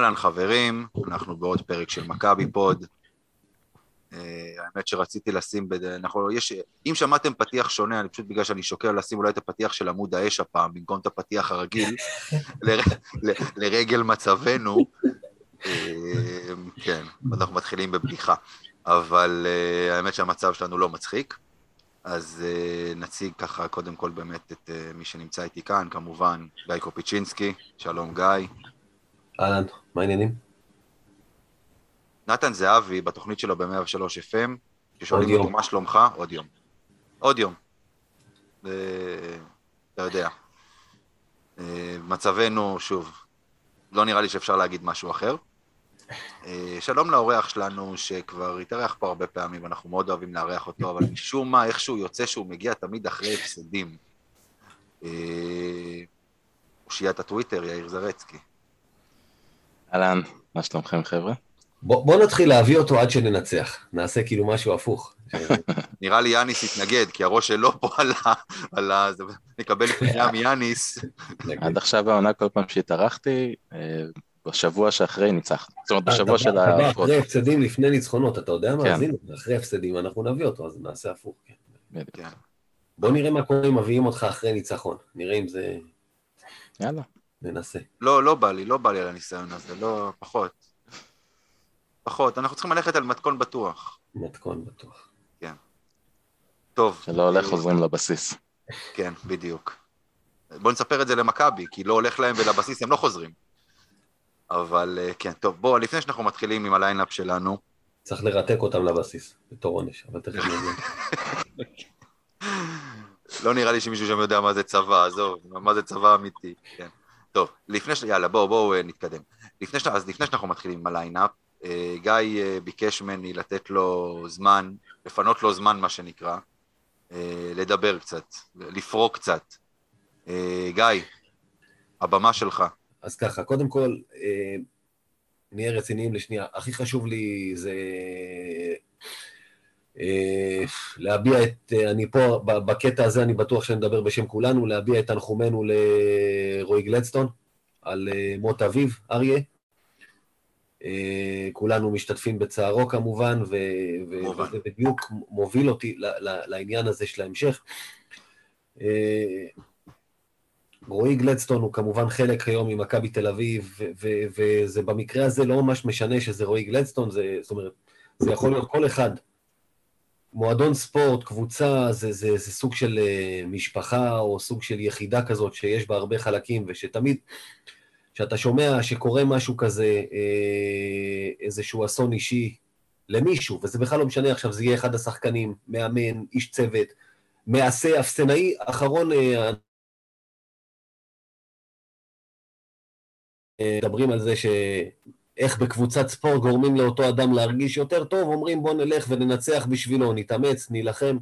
אהלן חברים, אנחנו בעוד פרק של מכבי פוד. Uh, האמת שרציתי לשים, בד... אנחנו, יש, אם שמעתם פתיח שונה, אני פשוט בגלל שאני שוקל לשים אולי את הפתיח של עמוד האש הפעם, במקום את הפתיח הרגיל, ל, ל, לרגל מצבנו. Uh, כן, אנחנו מתחילים בבדיחה. אבל uh, האמת שהמצב שלנו לא מצחיק. אז uh, נציג ככה קודם כל באמת את uh, מי שנמצא איתי כאן, כמובן גיא קופיצ'ינסקי, שלום גיא. אהלן, מה העניינים? נתן זהבי בתוכנית שלו ב-103 FM, כששואלים אותו מה שלומך, עוד יום. עוד יום. אתה יודע. מצבנו, שוב, לא נראה לי שאפשר להגיד משהו אחר. שלום לאורח שלנו, שכבר התארח פה הרבה פעמים, ואנחנו מאוד אוהבים לארח אותו, אבל משום מה, איכשהו יוצא שהוא מגיע תמיד אחרי הפסדים. אושיית הטוויטר, יאיר זרצקי. אהלן, מה שלומכם חבר'ה? בוא, בוא נתחיל להביא אותו עד שננצח, נעשה כאילו משהו הפוך. נראה לי יאניס יתנגד, כי הראש שלו פה על ה... על ה... נקבל פנייה מיאניס. עד עכשיו העונה כל פעם שהתארחתי, אה, בשבוע שאחרי ניצחנו. זאת אומרת, בשבוע של ה... אחרי הפסדים לפני ניצחונות, אתה יודע מה? אז הנה, אחרי הפסדים אנחנו נביא אותו, אז נעשה הפוך. כן. בוא נראה מה קורה אם מביאים אותך אחרי ניצחון, נראה אם זה... יאללה. ננסה. לא, לא בא לי, לא בא לי על הניסיון הזה, לא, פחות. פחות, אנחנו צריכים ללכת על מתכון בטוח. מתכון בטוח. כן. טוב. שלא הולך חוזרים לבסיס. כן, בדיוק. בואו נספר את זה למכבי, כי לא הולך להם ולבסיס הם לא חוזרים. אבל כן, טוב, בואו, לפני שאנחנו מתחילים עם הליינאפ שלנו. צריך לרתק אותם לבסיס, בתור עונש, אבל תכף נגיד. לא נראה לי שמישהו שם יודע מה זה צבא, עזוב, מה זה צבא אמיתי, כן. טוב, לפני ש... יאללה, בואו, בואו נתקדם. לפני ש... אז לפני שאנחנו מתחילים עם ה lineup, גיא ביקש ממני לתת לו זמן, לפנות לו זמן, מה שנקרא, לדבר קצת, לפרוק קצת. גיא, הבמה שלך. אז ככה, קודם כל, נהיה רציניים לשנייה. הכי חשוב לי זה להביע את, אני פה, בקטע הזה אני בטוח שאני מדבר בשם כולנו, להביע את תנחומינו לרועי גלדסטון על מות אביו, אריה. כולנו משתתפים בצערו כמובן, וזה בדיוק מוביל אותי לעניין הזה של ההמשך. רועי גלדסטון הוא כמובן חלק היום ממכבי תל אביב, וזה במקרה הזה לא ממש משנה שזה רועי גלדסטון, זה, זאת אומרת, זה יכול להיות כל אחד. מועדון ספורט, קבוצה, זה, זה, זה סוג של משפחה או סוג של יחידה כזאת שיש בה הרבה חלקים, ושתמיד, כשאתה שומע שקורה משהו כזה, איזשהו אסון אישי למישהו, וזה בכלל לא משנה עכשיו, זה יהיה אחד השחקנים, מאמן, איש צוות, מעשה, אפסנאי, אחרון... מדברים על זה שאיך בקבוצת ספורט גורמים לאותו אדם להרגיש יותר טוב, אומרים בוא נלך וננצח בשבילו, נתאמץ, נילחם.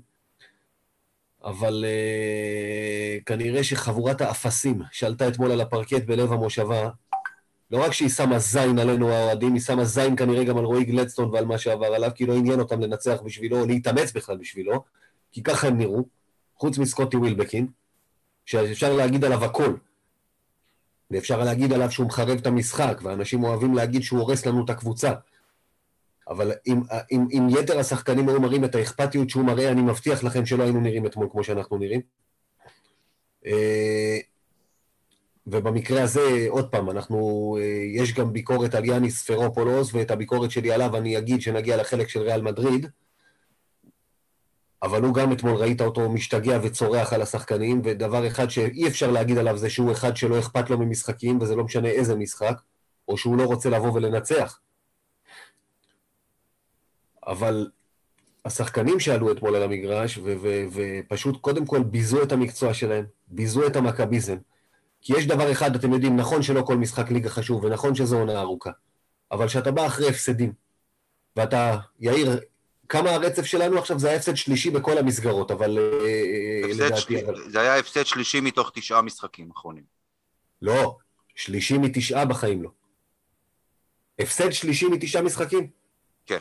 אבל uh, כנראה שחבורת האפסים שעלתה אתמול על הפרקט בלב המושבה, לא רק שהיא שמה זין עלינו האוהדים, היא שמה זין כנראה גם על רועי גלדסטון ועל מה שעבר עליו, כי לא עניין אותם לנצח בשבילו, או להתאמץ בכלל בשבילו, כי ככה הם נראו, חוץ מסקוטי ווילבקין, שאפשר להגיד עליו הכל. ואפשר להגיד עליו שהוא מחרב את המשחק, ואנשים אוהבים להגיד שהוא הורס לנו את הקבוצה. אבל אם, אם, אם יתר השחקנים היו מראים את האכפתיות שהוא מראה, אני מבטיח לכם שלא היינו נראים אתמול כמו שאנחנו נראים. ובמקרה הזה, עוד פעם, אנחנו, יש גם ביקורת על יאניס פרופולוס, ואת הביקורת שלי עליו אני אגיד שנגיע לחלק של ריאל מדריד, אבל הוא גם אתמול ראית אותו משתגע וצורח על השחקנים, ודבר אחד שאי אפשר להגיד עליו זה שהוא אחד שלא אכפת לו ממשחקים, וזה לא משנה איזה משחק, או שהוא לא רוצה לבוא ולנצח. אבל השחקנים שעלו אתמול על המגרש, ופשוט קודם כל ביזו את המקצוע שלהם, ביזו את המכביזם. כי יש דבר אחד, אתם יודעים, נכון שלא כל משחק ליגה חשוב, ונכון שזו עונה ארוכה, אבל כשאתה בא אחרי הפסדים, ואתה, יאיר, כמה הרצף שלנו עכשיו? זה היה הפסד שלישי בכל המסגרות, אבל לדעתי... זה היה הפסד שלישי מתוך תשעה משחקים אחרונים. לא, שלישי מתשעה בחיים לא. הפסד שלישי מתשעה משחקים? כן.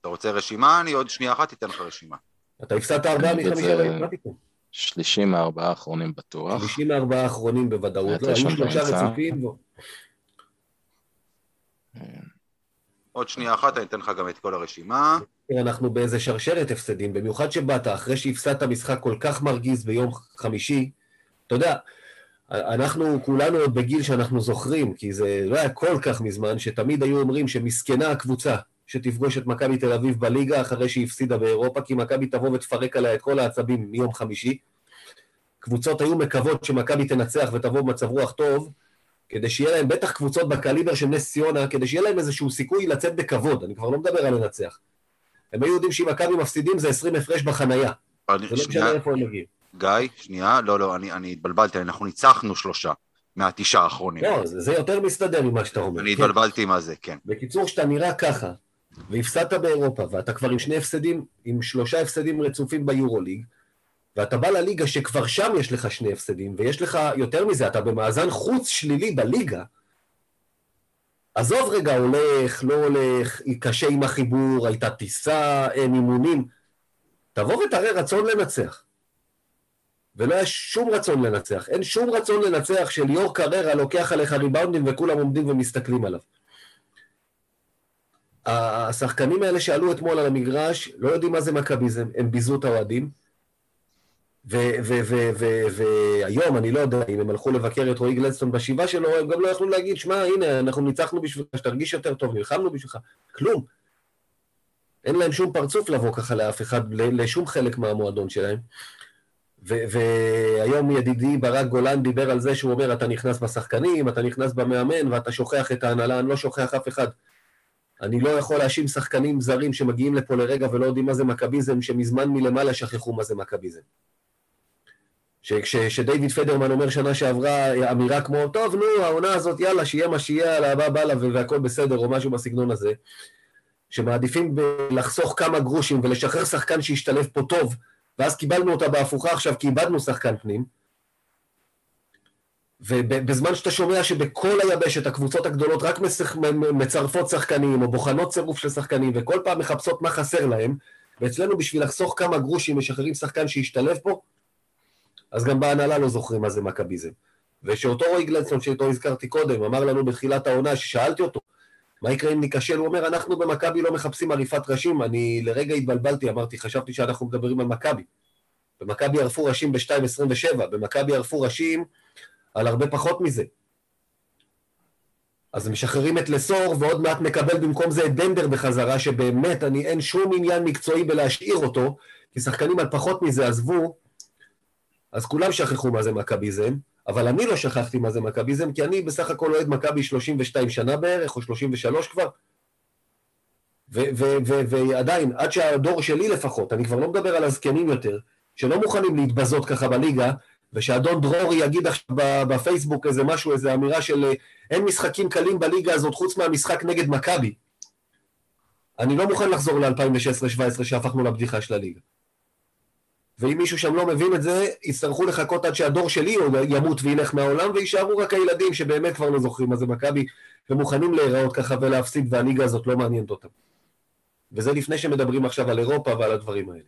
אתה רוצה רשימה? אני עוד שנייה אחת אתן לך רשימה. אתה הפסדת ארבעה מחמישה דמוקרטיקום. שלישי מארבעה האחרונים בטוח. שלישי מארבעה האחרונים בוודאות. לא, היו שלושה רצופים. עוד שנייה אחת, אני אתן לך גם את כל הרשימה. אנחנו באיזה שרשרת הפסדים, במיוחד שבאת אחרי שהפסדת משחק כל כך מרגיז ביום חמישי. אתה יודע, אנחנו כולנו עוד בגיל שאנחנו זוכרים, כי זה לא היה כל כך מזמן, שתמיד היו אומרים שמסכנה הקבוצה שתפגוש את מכבי תל אביב בליגה אחרי שהיא הפסידה באירופה, כי מכבי תבוא ותפרק עליה את כל העצבים מיום חמישי. קבוצות היו מקוות שמכבי תנצח ותבוא במצב רוח טוב, כדי שיהיה להם, בטח קבוצות בקליבר של נס ציונה, כדי שיהיה להם איזשהו סיכוי לצאת בכבוד, אני כבר לא מדבר על לנצח. הם היו יודעים שאם מכבי מפסידים זה 20 הפרש בחנייה. זה לא משנה איפה הם מגיעים. גיא, שנייה, לא, לא, אני, אני התבלבלתי, אנחנו ניצחנו שלושה מהתשעה האחרונים. לא, זה, זה יותר מסתדר ממה שאתה אומר. אני כן. התבלבלתי מה זה, כן. בקיצור, שאתה נראה ככה, והפסדת באירופה, ואתה כבר עם שני הפסדים, עם שלושה הפסדים רצופים ביורוליג, ואתה בא לליגה שכבר שם יש לך שני הפסדים, ויש לך, יותר מזה, אתה במאזן חוץ שלילי בליגה, עזוב רגע, הולך, לא הולך, קשה עם החיבור, הייתה טיסה, אין אימונים. תבוא ותראה רצון לנצח. ולא היה שום רצון לנצח. אין שום רצון לנצח של ליאור קררה לוקח עליך ריבאונדים וכולם עומדים ומסתכלים עליו. השחקנים האלה שעלו אתמול על המגרש לא יודעים מה זה מכביזם, הם ביזו את האוהדים. והיום, אני לא יודע, אם הם הלכו לבקר את רועי גלדסטון בשבעה שלו, הם גם לא יכלו להגיד, שמע, הנה, אנחנו ניצחנו בשבילך, שתרגיש יותר טוב, נלחמנו בשבילך. כלום. אין להם שום פרצוף לבוא ככה לאף אחד, לשום חלק מהמועדון שלהם. והיום ידידי ברק גולן דיבר על זה שהוא אומר, אתה נכנס בשחקנים, אתה נכנס במאמן, ואתה שוכח את ההנהלה, אני לא שוכח אף אחד. אני לא יכול להאשים שחקנים זרים שמגיעים לפה לרגע ולא יודעים מה זה מכביזם, שמזמן מלמעלה שכחו מה זה מכביזם. שדייוויד פדרמן אומר שנה שעברה אמירה כמו, טוב, נו, העונה הזאת, יאללה, שיהיה מה שיהיה, על הבא בא לה והכל בסדר, או משהו בסגנון הזה, שמעדיפים לחסוך כמה גרושים ולשחרר שחקן שישתלב פה טוב, ואז קיבלנו אותה בהפוכה עכשיו כי איבדנו שחקן פנים. ובזמן שאתה שומע שבכל היבשת הקבוצות הגדולות רק מצרפות שחקנים או בוחנות צירוף של שחקנים וכל פעם מחפשות מה חסר להם, ואצלנו בשביל לחסוך כמה גרושים משחררים שחקן שישתלב פה, אז גם בהנהלה לא זוכרים מה זה מכביזם. ושאותו רועי גלנסון שאותו הזכרתי קודם, אמר לנו בתחילת העונה, ששאלתי אותו, מה יקרה אם ניכשל? הוא אומר, אנחנו במכבי לא מחפשים עריפת ראשים. אני לרגע התבלבלתי, אמרתי, חשבתי שאנחנו מדברים על מכבי. במכבי ערפו ראשים ב-2.27, במכבי ערפו ראשים על הרבה פחות מזה. אז משחררים את לסור, ועוד מעט נקבל במקום זה את דנדר בחזרה, שבאמת אני אין שום עניין מקצועי בלהשאיר אותו, כי שחקנים על פחות מזה עזבו, אז כולם שכחו מה זה מכביזם, אבל אני לא שכחתי מה זה מכביזם, כי אני בסך הכל אוהד מכבי 32 שנה בערך, או 33 כבר. ועדיין, עד שהדור שלי לפחות, אני כבר לא מדבר על הזקנים יותר, שלא מוכנים להתבזות ככה בליגה, ושאדון דרורי יגיד עכשיו בפייסבוק איזה משהו, איזה אמירה של אין משחקים קלים בליגה הזאת חוץ מהמשחק נגד מכבי. אני לא מוכן לחזור ל-2016-2017 שהפכנו לבדיחה של הליגה. ואם מישהו שם לא מבין את זה, יצטרכו לחכות עד שהדור שלי ימות וילך מהעולם, ויישארו רק הילדים שבאמת כבר לא זוכרים מה זה מכבי, ומוכנים להיראות ככה ולהפסיד, והליגה הזאת לא מעניינת אותם. וזה לפני שמדברים עכשיו על אירופה ועל הדברים האלה.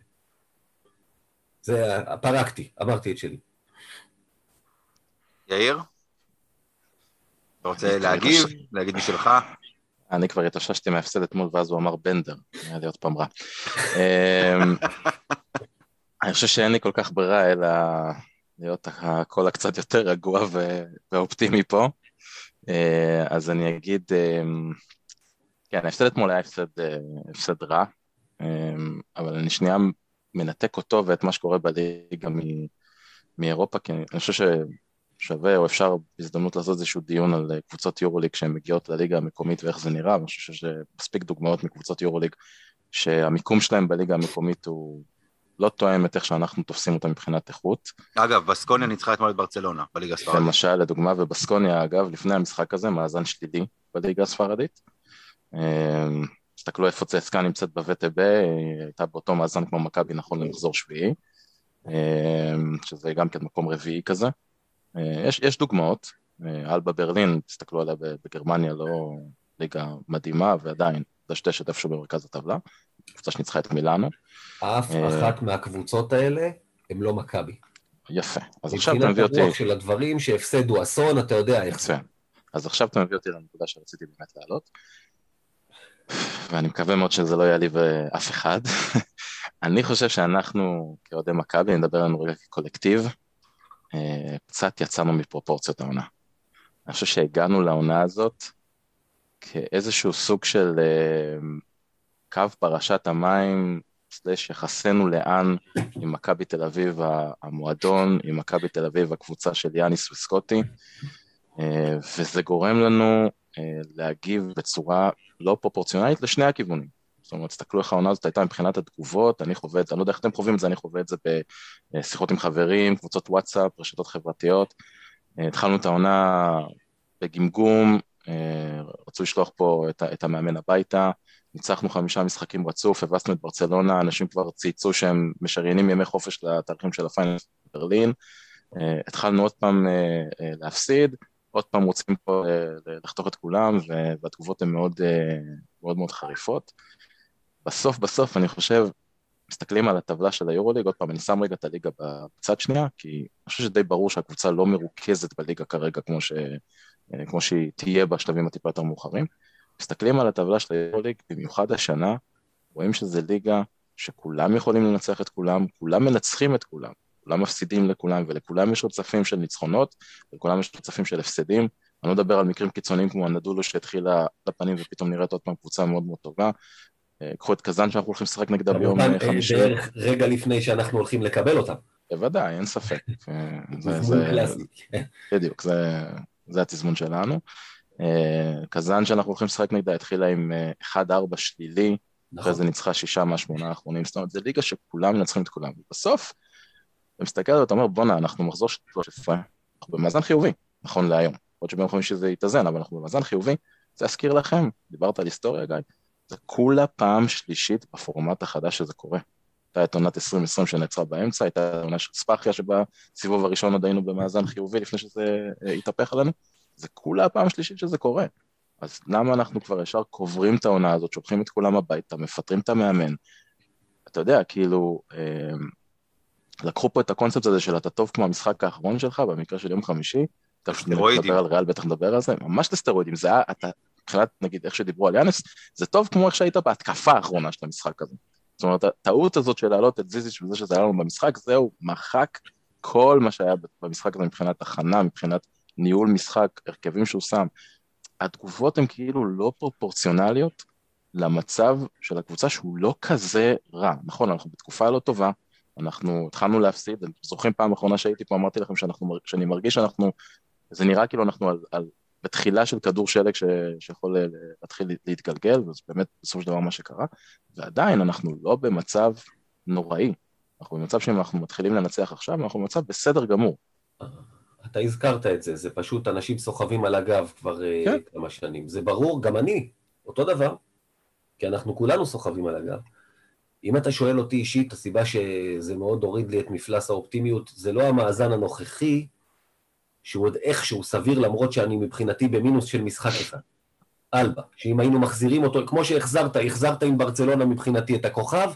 זה, פרקתי, אמרתי את שלי. יאיר? אתה רוצה להגיב? להגיד משלך? אני כבר התאוששתי מההפסד אתמול, ואז הוא אמר בנדר, היה לי עוד פעם רע. אני חושב שאין לי כל כך ברירה, אלא להיות הקול הקצת יותר רגוע ואופטימי פה. אה, אז אני אגיד, אה, כן, ההפסד אתמול היה הפסד, אה, הפסד רע, אבל אני שנייה מנתק אותו ואת מה שקורה בליגה מאירופה, כי אני חושב ששווה או אפשר בהזדמנות לעשות איזשהו דיון על קבוצות יורוליג שהן מגיעות לליגה המקומית ואיך זה נראה, ואני חושב שיש מספיק דוגמאות מקבוצות יורוליג שהמיקום שלהם בליגה המקומית הוא לא תואם את איך שאנחנו תופסים אותה מבחינת איכות. אגב, בסקוניה ניצחה אתמול את ברצלונה בליגה הספרדית. למשל, לדוגמה, ובסקוניה, אגב, לפני המשחק הזה, מאזן שלילי בליגה הספרדית. אמ, תסתכלו איפה צסקה נמצאת בווטב, היא הייתה באותו מאזן כמו מכבי נכון למחזור שביעי, אמ, שזה גם כן מקום רביעי כזה. אה, יש, יש דוגמאות, אה, אלבה ברלין, תסתכלו עליה בגרמניה, לא ליגה מדהימה, ועדיין דשדשת איפשהו במרכז הטבלה. קבוצה שניצחה את מילאנו. אף אה, אחת מהקבוצות האלה הם לא מכבי. יפה. אז עכשיו אתה מביא אותי... מבחינת הרוח של הדברים שהפסד הוא אסון, אתה יודע איך זה. אז עכשיו אתה מביא אותי לנקודה שרציתי באמת להעלות. ואני מקווה מאוד שזה לא יעליב אף אחד. אני חושב שאנחנו, כאוהדי מכבי, נדבר עלינו רגע כקולקטיב, אה, קצת יצאנו מפרופורציות העונה. אני חושב שהגענו לעונה הזאת כאיזשהו סוג של אה, קו פרשת המים, סלש יחסנו לאן עם מכבי תל אביב המועדון, עם מכבי תל אביב הקבוצה של יאניס וסקוטי, אה, וזה גורם לנו להגיב בצורה לא פרופורציונלית לשני הכיוונים. זאת אומרת, תסתכלו איך העונה הזאת הייתה מבחינת התגובות, אני חווה את זה, אני לא יודע איך אתם חווים את זה, אני חווה את זה בשיחות עם חברים, קבוצות וואטסאפ, רשתות חברתיות. אה, התחלנו את העונה בגמגום, אה, רצו לשלוח פה את המאמן הביתה, ניצחנו חמישה משחקים רצוף, הבסנו את ברצלונה, אנשים כבר צייצו שהם משריינים ימי חופש לתאריכים של ה finals בברלין. אה, התחלנו עוד פעם להפסיד, עוד פעם רוצים פה לחתוך את כולם, והתגובות הן מאוד מאוד, מאוד חריפות. בסוף בסוף אני חושב, מסתכלים על הטבלה של היורוליג, עוד פעם אני שם רגע את הליגה בצד שנייה, כי אני חושב שדי ברור שהקבוצה לא מרוכזת בליגה כרגע כמו, ש, כמו שהיא תהיה בשלבים הטיפה יותר מאוחרים. מסתכלים על הטבלה של היורוליג, במיוחד השנה, רואים שזה ליגה שכולם יכולים לנצח את כולם, כולם מנצחים את כולם, כולם מפסידים לכולם, ולכולם יש רצפים של ניצחונות, ולכולם יש רצפים של הפסדים. אני לא מדבר על מקרים קיצוניים כמו הנדולו שהתחילה לפנים ופתאום נראית עוד פעם קבוצה מאוד מאוד טובה, אה, קחו את קזאן שאנחנו הולכים לשחק נגדה ביום אה, חמישי. בערך רגע לפני שאנחנו הולכים לקבל אותם. בוודאי, אין ספק. בדיוק, זה התזמון שלנו. אה, קזאן שאנחנו הולכים לשחק נגדה התחילה עם 1-4 שלילי, אחרי נכון. זה ניצחה שישה מהשמונה האחרונים, זאת אומרת, זה ליגה שכולם מנצחים את כולם. בסוף, אתה מסתכל ואתה אומר, בואנה, אנחנו מחזור 13, אנחנו במאזן חיובי, נכון להיום. יכול להיות שביום חמישי זה יתאזן, אבל אנחנו במאזן חיובי. זה אזכיר לכם, דיברת על היסטוריה, גיא, זה כולה פעם שלישית בפורמט החדש שזה קורה. הייתה את עונת 2020 שנעצרה באמצע, הייתה עונה של ספאחיה שבסיבוב הראשון עוד היינו במאזן חיובי לפני שזה אה, התהפך עלינו, זה כולה הפעם השלישית שזה קורה. אז למה אנחנו כבר ישר קוברים את העונה הזאת, שולחים את כולם הביתה, מפטרים את המאמן? אתה יודע, כאילו, אה, לקחו פה את הקונספט הזה של אתה טוב כמו המשחק האחרון שלך, במקרה של יום חמישי, תכף נדבר על ריאל, בטח נדבר על זה, ממש לסטרואידים, זה היה, אתה מבחינת נגיד איך שדיברו על יאנס, זה טוב כמו איך שהיית בהתקפה האחרונה של המשחק הזה. זאת אומרת, הטעות הזאת של להעלות את זיזיץ' וזה שזה היה לנו במשחק, זהו, מחק כל מה שהיה במשחק הזה מבחינת הכנה, מבחינת ניהול משחק, הרכבים שהוא שם. התגובות הן כאילו לא פרופורציונליות למצב של הקבוצה שהוא לא כזה רע. נכון, אנחנו בתקופה לא טובה, אנחנו התחלנו להפסיד, זוכרים פעם אחרונה שהייתי פה, אמרתי לכם שאנחנו, שאני מרגיש שאנחנו, זה נראה כאילו אנחנו על, על בתחילה של כדור שלג ש... שיכול אה, להתחיל להתגלגל, וזה באמת בסופו של דבר מה שקרה, ועדיין אנחנו לא במצב נוראי. אנחנו במצב שאם אנחנו מתחילים לנצח עכשיו, אנחנו במצב בסדר גמור. אתה הזכרת את זה, זה פשוט אנשים סוחבים על הגב כבר אה, כן. כמה שנים. זה ברור, גם אני, אותו דבר, כי אנחנו כולנו סוחבים על הגב. אם אתה שואל אותי אישית, הסיבה שזה מאוד הוריד לי את מפלס האופטימיות, זה לא המאזן הנוכחי, שהוא עוד איכשהו סביר למרות שאני מבחינתי במינוס של משחק אחד. אלבה, שאם היינו מחזירים אותו, כמו שהחזרת, החזרת עם ברצלונה מבחינתי את הכוכב,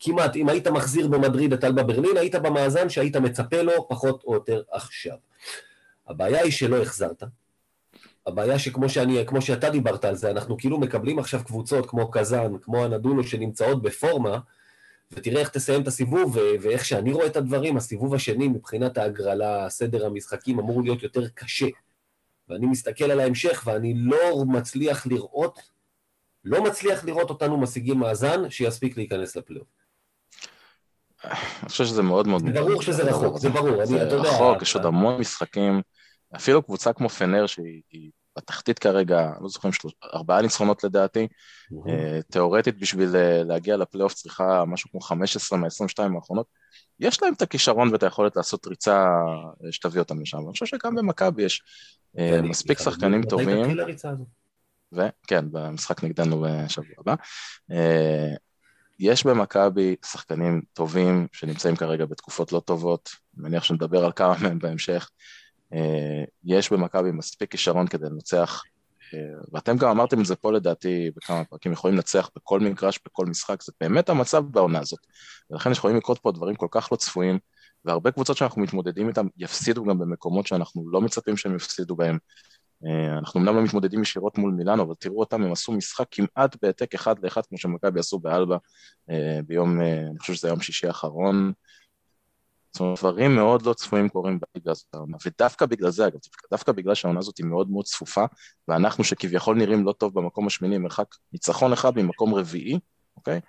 כמעט, אם היית מחזיר במדריד את אלבה ברלין, היית במאזן שהיית מצפה לו פחות או יותר עכשיו. הבעיה היא שלא החזרת. הבעיה שכמו שאני, כמו שאתה דיברת על זה, אנחנו כאילו מקבלים עכשיו קבוצות כמו קזאן, כמו הנדולו, שנמצאות בפורמה, ותראה איך תסיים את הסיבוב, ואיך שאני רואה את הדברים, הסיבוב השני מבחינת ההגרלה, סדר המשחקים אמור להיות יותר קשה. ואני מסתכל על ההמשך ואני לא מצליח לראות, לא מצליח לראות אותנו משיגים מאזן שיספיק להיכנס לפלייאוף. אני חושב שזה מאוד מאוד... זה ברור שזה רחוק, זה ברור. זה רחוק, יש עוד המון משחקים. אפילו קבוצה כמו פנר שהיא בתחתית כרגע, לא זוכרים, ארבעה ניצחונות לדעתי, אה, תיאורטית בשביל אה, להגיע לפלייאוף צריכה משהו כמו 15 מה-22 האחרונות, יש להם את הכישרון ואת היכולת לעשות ריצה אה, שתביא אותם לשם, אני חושב שגם במכבי יש מספיק שחקנים טובים, וכן, במשחק נגדנו בשבוע הבא, יש במכבי שחקנים טובים שנמצאים כרגע בתקופות לא טובות, אני מניח שנדבר על כמה מהם בהמשך, יש במכבי מספיק כישרון כדי לנצח, אה, ואתם גם אמרתם את זה פה לדעתי בכמה פרקים, יכולים לנצח בכל מגרש, בכל משחק, זה באמת המצב בעונה הזאת. ולכן יכולים לקרות פה דברים כל כך לא צפויים, והרבה קבוצות שאנחנו מתמודדים איתן יפסידו גם במקומות שאנחנו לא מצפים שהם יפסידו בהם. אה, אנחנו אמנם לא מתמודדים ישירות מול מילאנו, אבל תראו אותם, הם עשו משחק כמעט בהעתק אחד לאחד, כמו שמכבי עשו באלבה אה, ביום, אה, אני חושב שזה יום שישי האחרון. זאת אומרת, דברים מאוד לא צפויים קורים בליגה הזאת ודווקא בגלל זה, אגב, דווקא בגלל שהעונה הזאת היא מאוד מאוד צפופה, ואנחנו שכביכול נראים לא טוב במקום השמיני, מרחק ניצחון אחד ממקום רביעי, אוקיי?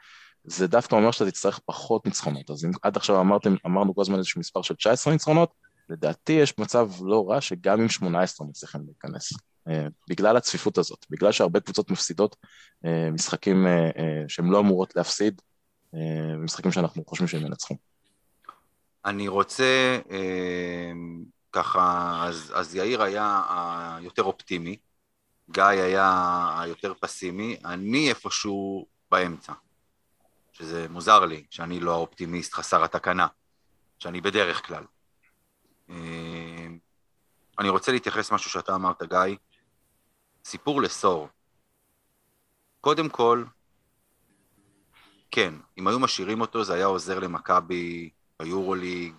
זה דווקא אומר שאתה תצטרך פחות ניצחונות. אז אם עד עכשיו אמרתם, אמרנו כל הזמן איזשהו מספר של 19 ניצחונות, לדעתי יש מצב לא רע שגם עם 18 מצליחים להיכנס. Uh, בגלל הצפיפות הזאת, בגלל שהרבה קבוצות מפסידות uh, משחקים uh, שהן לא אמורות להפסיד, משחקים שאנחנו חושבים שהם ינצחו. אני רוצה, uh, ככה, אז, אז יאיר היה היותר אופטימי, גיא היה היותר פסימי, אני איפשהו באמצע, שזה מוזר לי, שאני לא האופטימיסט חסר התקנה, שאני בדרך כלל. אה, אני רוצה להתייחס משהו שאתה אמרת, גיא. סיפור לסור. קודם כל, כן, אם היו משאירים אותו זה היה עוזר למכבי ביורוליג,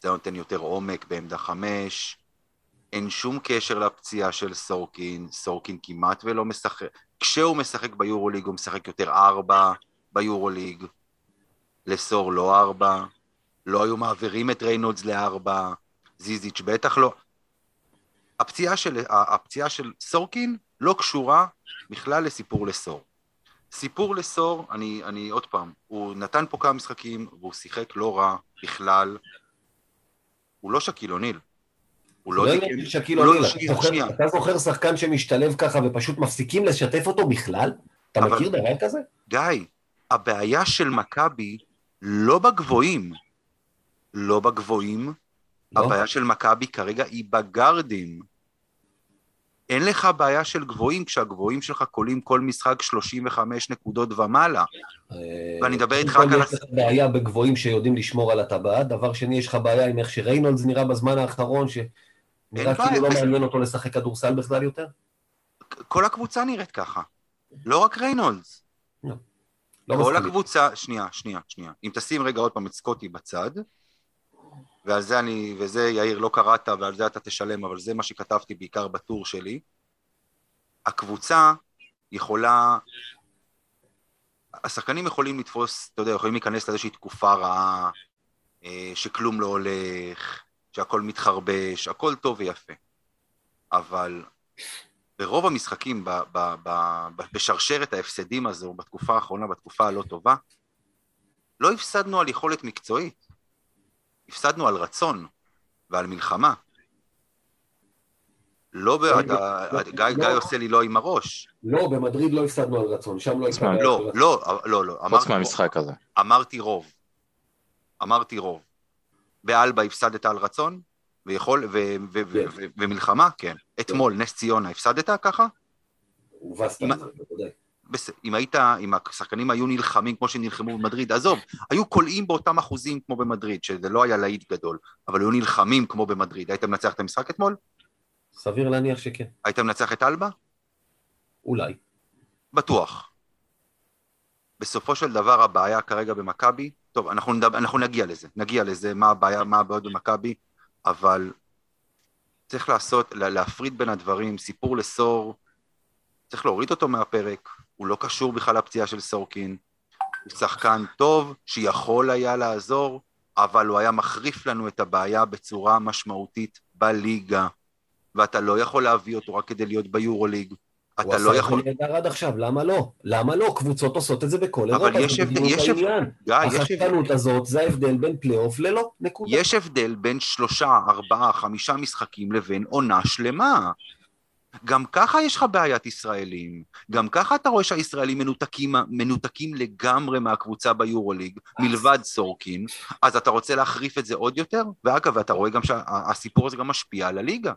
זה נותן יותר עומק בעמדה חמש, אין שום קשר לפציעה של סורקין, סורקין כמעט ולא משחק, כשהוא משחק ביורוליג הוא משחק יותר ארבע ביורוליג, לסור לא ארבע, לא היו מעבירים את ריינולדס לארבע, זיזיץ' בטח לא. הפציעה של, הפציעה של סורקין לא קשורה בכלל לסיפור לסור. סיפור לסור, אני, אני עוד פעם, הוא נתן פה כמה משחקים והוא שיחק לא רע בכלל. הוא לא שקיל אוניל. הוא לא דיקן. שקיל אוניל, לא אתה זוכר שחקן שמשתלב ככה ופשוט מפסיקים לשתף אותו בכלל? אתה אבל, מכיר דבר כזה? גיא, הבעיה של מכבי לא בגבוהים, לא בגבוהים, לא? הבעיה של מכבי כרגע היא בגארדים. אין לך בעיה של גבוהים כשהגבוהים שלך קולים כל משחק 35 נקודות ומעלה. אה, ואני מדבר איתך רק על... יש לך בעיה בגבוהים שיודעים לשמור על הטבעת, דבר שני, יש לך בעיה עם איך שריינולדס נראה בזמן האחרון, שנראה כאילו לא מעניין אותו לשחק כדורסל בכלל יותר? כל הקבוצה נראית ככה, לא רק ריינולדס. לא. לא כל הקבוצה, שנייה, שנייה, שנייה. אם תשים רגע עוד פעם את סקוטי בצד, ועל זה אני, וזה יאיר לא קראת ועל זה אתה תשלם, אבל זה מה שכתבתי בעיקר בטור שלי. הקבוצה יכולה, השחקנים יכולים לתפוס, אתה יודע, יכולים להיכנס לאיזושהי תקופה רעה, אה, שכלום לא הולך, שהכל מתחרבש, הכל טוב ויפה. אבל ברוב המשחקים, ב, ב, ב, בשרשרת ההפסדים הזו, בתקופה האחרונה, בתקופה הלא טובה, לא הפסדנו על יכולת מקצועית. הפסדנו על רצון ועל מלחמה. לא, בעד, גיא עושה לי לא עם הראש. לא, במדריד לא הפסדנו על רצון, שם לא הפסדנו. לא, לא, לא, לא. חוץ מהמשחק הזה. אמרתי רוב. אמרתי רוב. באלבה הפסדת על רצון, ויכול, כן. ומלחמה, כן. אתמול, נס ציונה, הפסדת ככה? הובסת על זה, בוודאי. אם היית, אם השחקנים היו נלחמים כמו שנלחמו במדריד, עזוב, היו קולעים באותם אחוזים כמו במדריד, שזה לא היה להיט גדול, אבל היו נלחמים כמו במדריד, היית מנצח את המשחק אתמול? סביר להניח שכן. היית מנצח את אלבה? אולי. בטוח. בסופו של דבר הבעיה כרגע במכבי, טוב, אנחנו, נדבר, אנחנו נגיע לזה, נגיע לזה, מה הבעיה, מה הבעיות במכבי, אבל צריך לעשות, להפריד בין הדברים, סיפור לסור, צריך להוריד אותו מהפרק, הוא לא קשור בכלל לפציעה של סורקין, הוא שחקן טוב שיכול היה לעזור, אבל הוא היה מחריף לנו את הבעיה בצורה משמעותית בליגה, ואתה לא יכול להביא אותו רק כדי להיות ביורוליג. אתה לא יכול... הוא עשה את זה נהדר עד עכשיו, למה לא? למה לא? קבוצות עושות את זה בכל אירופה. אבל יש הבדל, יש הבדל. החשקנות הזאת זה ההבדל בין פלייאוף ללא, נקודה. יש הבדל בין שלושה, ארבעה, חמישה משחקים לבין עונה שלמה. גם ככה יש לך בעיית ישראלים, גם ככה אתה רואה שהישראלים מנותקים, מנותקים לגמרי מהקבוצה ביורוליג, מלבד סורקין, אז אתה רוצה להחריף את זה עוד יותר? ואגב, אתה רואה גם שהסיפור הזה גם משפיע על הליגה.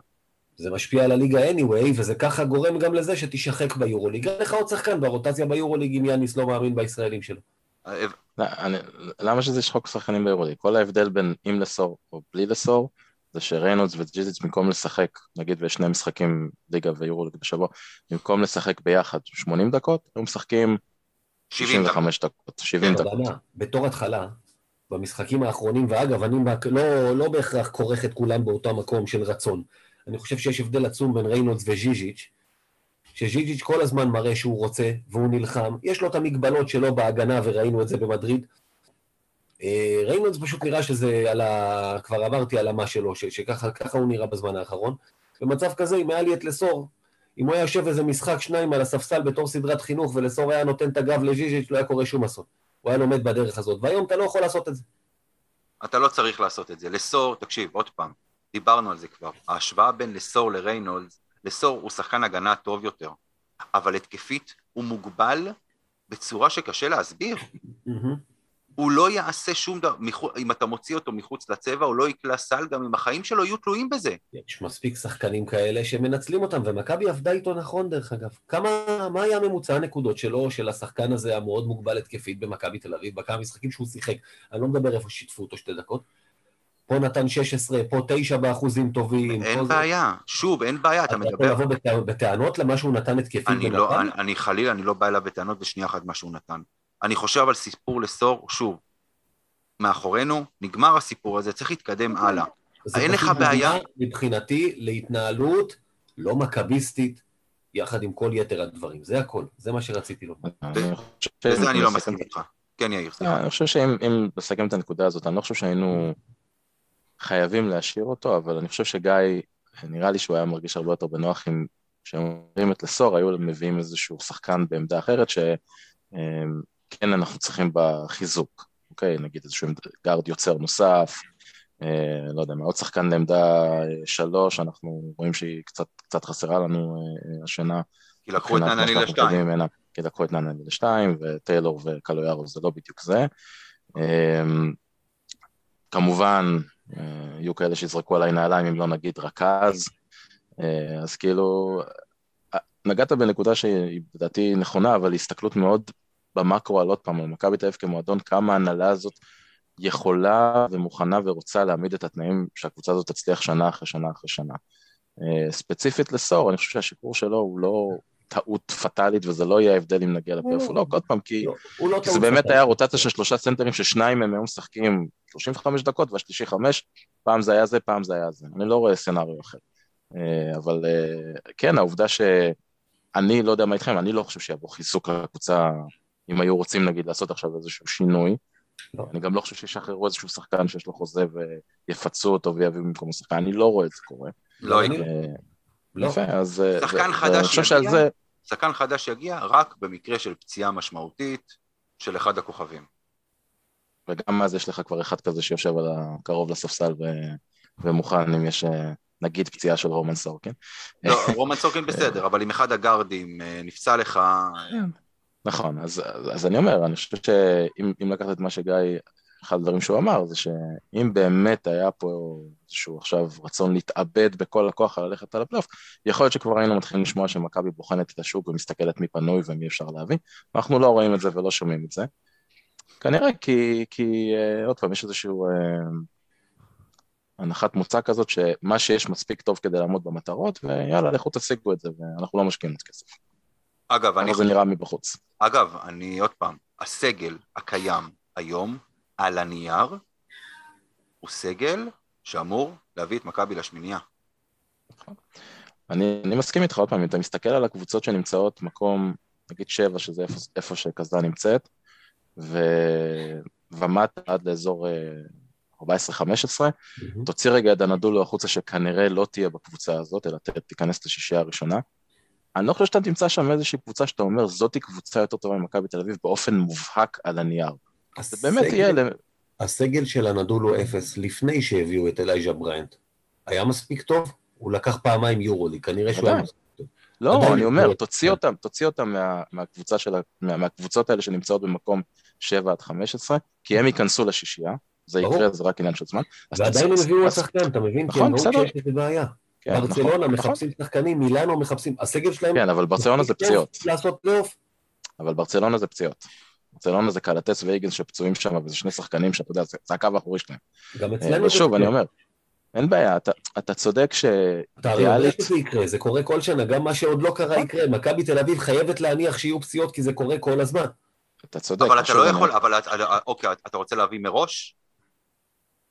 זה משפיע על הליגה anyway, וזה ככה גורם גם לזה שתישחק ביורוליג. אין לך עוד שחקן ברוטציה ביורוליג אם יאניס לא מאמין בישראלים שלו. לא, למה שזה ישחוק שחקנים ביורוליג? כל ההבדל בין אם לסור או בלי לסור, זה שריינולדס וג'יזיץ במקום לשחק, נגיד בשני משחקים ליגה ויורוליג בשבוע, במקום לשחק ביחד 80 דקות, הם משחקים 65 דקות, 70 דקות. בתור התחלה, במשחקים האחרונים, ואגב, אני לא, לא בהכרח כורך את כולם באותו מקום של רצון, אני חושב שיש הבדל עצום בין ריינולדס וז'יז'יץ', שז'יז'יץ' כל הזמן מראה שהוא רוצה והוא נלחם, יש לו את המגבלות שלו בהגנה וראינו את זה במדריד. אה, ריינולדס פשוט נראה שזה על ה... כבר עברתי על המה שלו, ש... שככה הוא נראה בזמן האחרון. במצב כזה, אם היה לי את לסור, אם הוא היה יושב איזה משחק שניים על הספסל בתור סדרת חינוך ולסור היה נותן את הגב לז'יז'יץ', לא היה קורה שום אסון. הוא היה לומד בדרך הזאת, והיום אתה לא יכול לעשות את זה. אתה לא צריך לעשות את זה. לסור, תקשיב, עוד פעם, דיברנו על זה כבר. ההשוואה בין לסור לריינולדס, לסור הוא שחקן הגנה טוב יותר, אבל התקפית הוא מוגבל בצורה שקשה להסביר. הוא לא יעשה שום דבר, אם אתה מוציא אותו מחוץ לצבע, הוא לא יקלע סל, גם אם החיים שלו יהיו תלויים בזה. יש מספיק שחקנים כאלה שמנצלים אותם, ומכבי עבדה איתו נכון דרך אגב. כמה, מה היה ממוצע הנקודות שלו, של השחקן הזה המאוד מוגבל התקפית במכבי תל אביב, בכמה משחקים שהוא שיחק? אני לא מדבר איפה שיתפו אותו שתי דקות. פה נתן 16, פה 9 באחוזים טובים. אין בעיה, זה... שוב, אין בעיה, אתה מדבר... אתה יכול לבוא בטענות למה שהוא נתן התקפית במכבי? לא, אני, אני חלילה, אני לא בא אליו בטענות בשנייה אחת מה שהוא נתן. אני חושב על סיפור לסור, שוב, מאחורינו, נגמר הסיפור הזה, צריך להתקדם הלאה. אין לך בעיה... מבחינתי להתנהלות לא מכביסטית, יחד עם כל יתר הדברים. זה הכל, זה מה שרציתי לומר. בזה אני לא מסכים איתך. כן, יאיר, סליחה. אני חושב שאם נסכם את הנקודה הזאת, אני לא חושב שהיינו חייבים להשאיר אותו, אבל אני חושב שגיא, נראה לי שהוא היה מרגיש הרבה יותר בנוח אם כשהם אומרים את לסור, היו מביאים איזשהו שחקן בעמדה אחרת, שכן אנחנו צריכים בחיזוק. אוקיי? נגיד איזשהו גארד יוצר נוסף, אה, לא יודע מה, עוד שחקן לעמדה אה, שלוש, אנחנו רואים שהיא קצת, קצת חסרה לנו אה, השנה. כי לקחו את ננני לשתיים. ממנה, כי לקחו את ננני לשתיים, וטיילור וקלויארו זה לא בדיוק זה. אה, כמובן, אה, יהיו כאלה שיזרקו עליי נעליים אם לא נגיד רכז, אה, אז כאילו, אה, נגעת בנקודה שהיא לדעתי נכונה, אבל הסתכלות מאוד במקרו על עוד פעם, על מכבי תל אביב כמועדון, כמה ההנהלה הזאת יכולה ומוכנה ורוצה להעמיד את התנאים שהקבוצה הזאת תצליח שנה אחרי שנה אחרי שנה. אה, ספציפית לסור, אני חושב שהשחרור שלו הוא לא טעות פטאלית, וזה לא יהיה ההבדל אם נגיע לפלייאוף או לא, עוד פעם, כי, לא, לא כי זה באמת היה רוטציה של שלושה סנטרים ששניים מהם היו משחקים 35 דקות והשלישי חמש, פעם זה היה זה, פעם זה היה זה. אני לא רואה סצנריו אחר. אה, אבל אה, כן, העובדה שאני לא יודע מה איתכם, אני לא חושב שיבוא חיזוק לקבוצה אם היו רוצים נגיד לעשות עכשיו איזשהו שינוי. לא. אני גם לא חושב שישחררו איזשהו שחקן שיש לו חוזה ויפצו אותו ויביאו במקום שחקן, אני לא רואה את זה קורה. לא יקרה. לא. יפה, אז... אה, שחקן חדש יגיע, זה... שחקן חדש יגיע רק במקרה של פציעה משמעותית של אחד הכוכבים. וגם אז יש לך כבר אחד כזה שיושב על הקרוב לספסל ו... ומוכן אם יש אה, נגיד פציעה של רומן סורקין. לא, רומן סורקין בסדר, אבל אם אחד הגארדים אה, נפצע לך... נכון, אז, אז אני אומר, אני חושב שאם לקחת את מה שגיא, אחד הדברים שהוא אמר, זה שאם באמת היה פה איזשהו עכשיו רצון להתאבד בכל הכוח ללכת על הפלייאוף, יכול להיות שכבר היינו מתחילים לשמוע שמכבי בוחנת את השוק ומסתכלת מי פנוי ומי אפשר להביא, אנחנו לא רואים את זה ולא שומעים את זה. כנראה כי, כי אה, עוד פעם, יש איזשהו אה, הנחת מוצא כזאת שמה שיש מספיק טוב כדי לעמוד במטרות, ויאללה, לכו תשיגו את זה, ואנחנו לא משקיעים עוד כסף. אגב, אני... זה נראה מבחוץ. אגב, אני עוד פעם, הסגל הקיים היום, על הנייר, הוא סגל שאמור להביא את מכבי לשמינייה. אני, אני מסכים איתך עוד פעם, אם אתה מסתכל על הקבוצות שנמצאות מקום, נגיד שבע, שזה איפה, איפה שקסדה נמצאת, ו... ומטה עד לאזור 14-15, mm-hmm. תוציא רגע את הנדולו החוצה שכנראה לא תהיה בקבוצה הזאת, אלא תיכנס לשישייה הראשונה. אני לא חושב שאתה תמצא שם איזושהי קבוצה שאתה אומר, זאתי קבוצה יותר טובה ממכבי תל אביב באופן מובהק על הנייר. הסגל, זה באמת יהיה... הסגל של הנדולו אפס, לפני שהביאו את אלייז'ה בריינט, היה מספיק טוב? הוא לקח פעמיים יורולי, כנראה שהוא היה מספיק טוב. לא, אני אומר, תוציא אותם, תוציא אותם מה, מהקבוצה של, מה, מהקבוצות האלה שנמצאות במקום 7 עד 15, כי הם ייכנסו לשישייה, זה יקרה, זה רק עניין של זמן. ועדיין הם הביאו את השחקן, אתה מבין? נכון, בסדר. כי הם ראו שיש איזה בעיה. כן, ברצלונה נכון, מחפשים נכון. שחקנים, מילאנו מחפשים, הסגל שלהם... כן, אבל ברצלונה זה פציעות. לעשות פלייאוף. אבל ברצלונה זה פציעות. ברצלונה זה קלטס והיגינס שפצועים שם, וזה שני שחקנים שאתה יודע, זה, זה הקו האחורי שלהם. גם אצלנו זה... ושוב, אני אומר, אין בעיה, אתה, אתה צודק ש... אתה הרי יודע שזה יקרה, זה קורה כל שנה, גם מה שעוד לא קרה יקרה. מכבי תל אביב חייבת להניח שיהיו פציעות, כי זה קורה כל הזמן. אתה צודק. אבל אתה לא יכול, אבל אוקיי, אתה רוצה להביא מראש?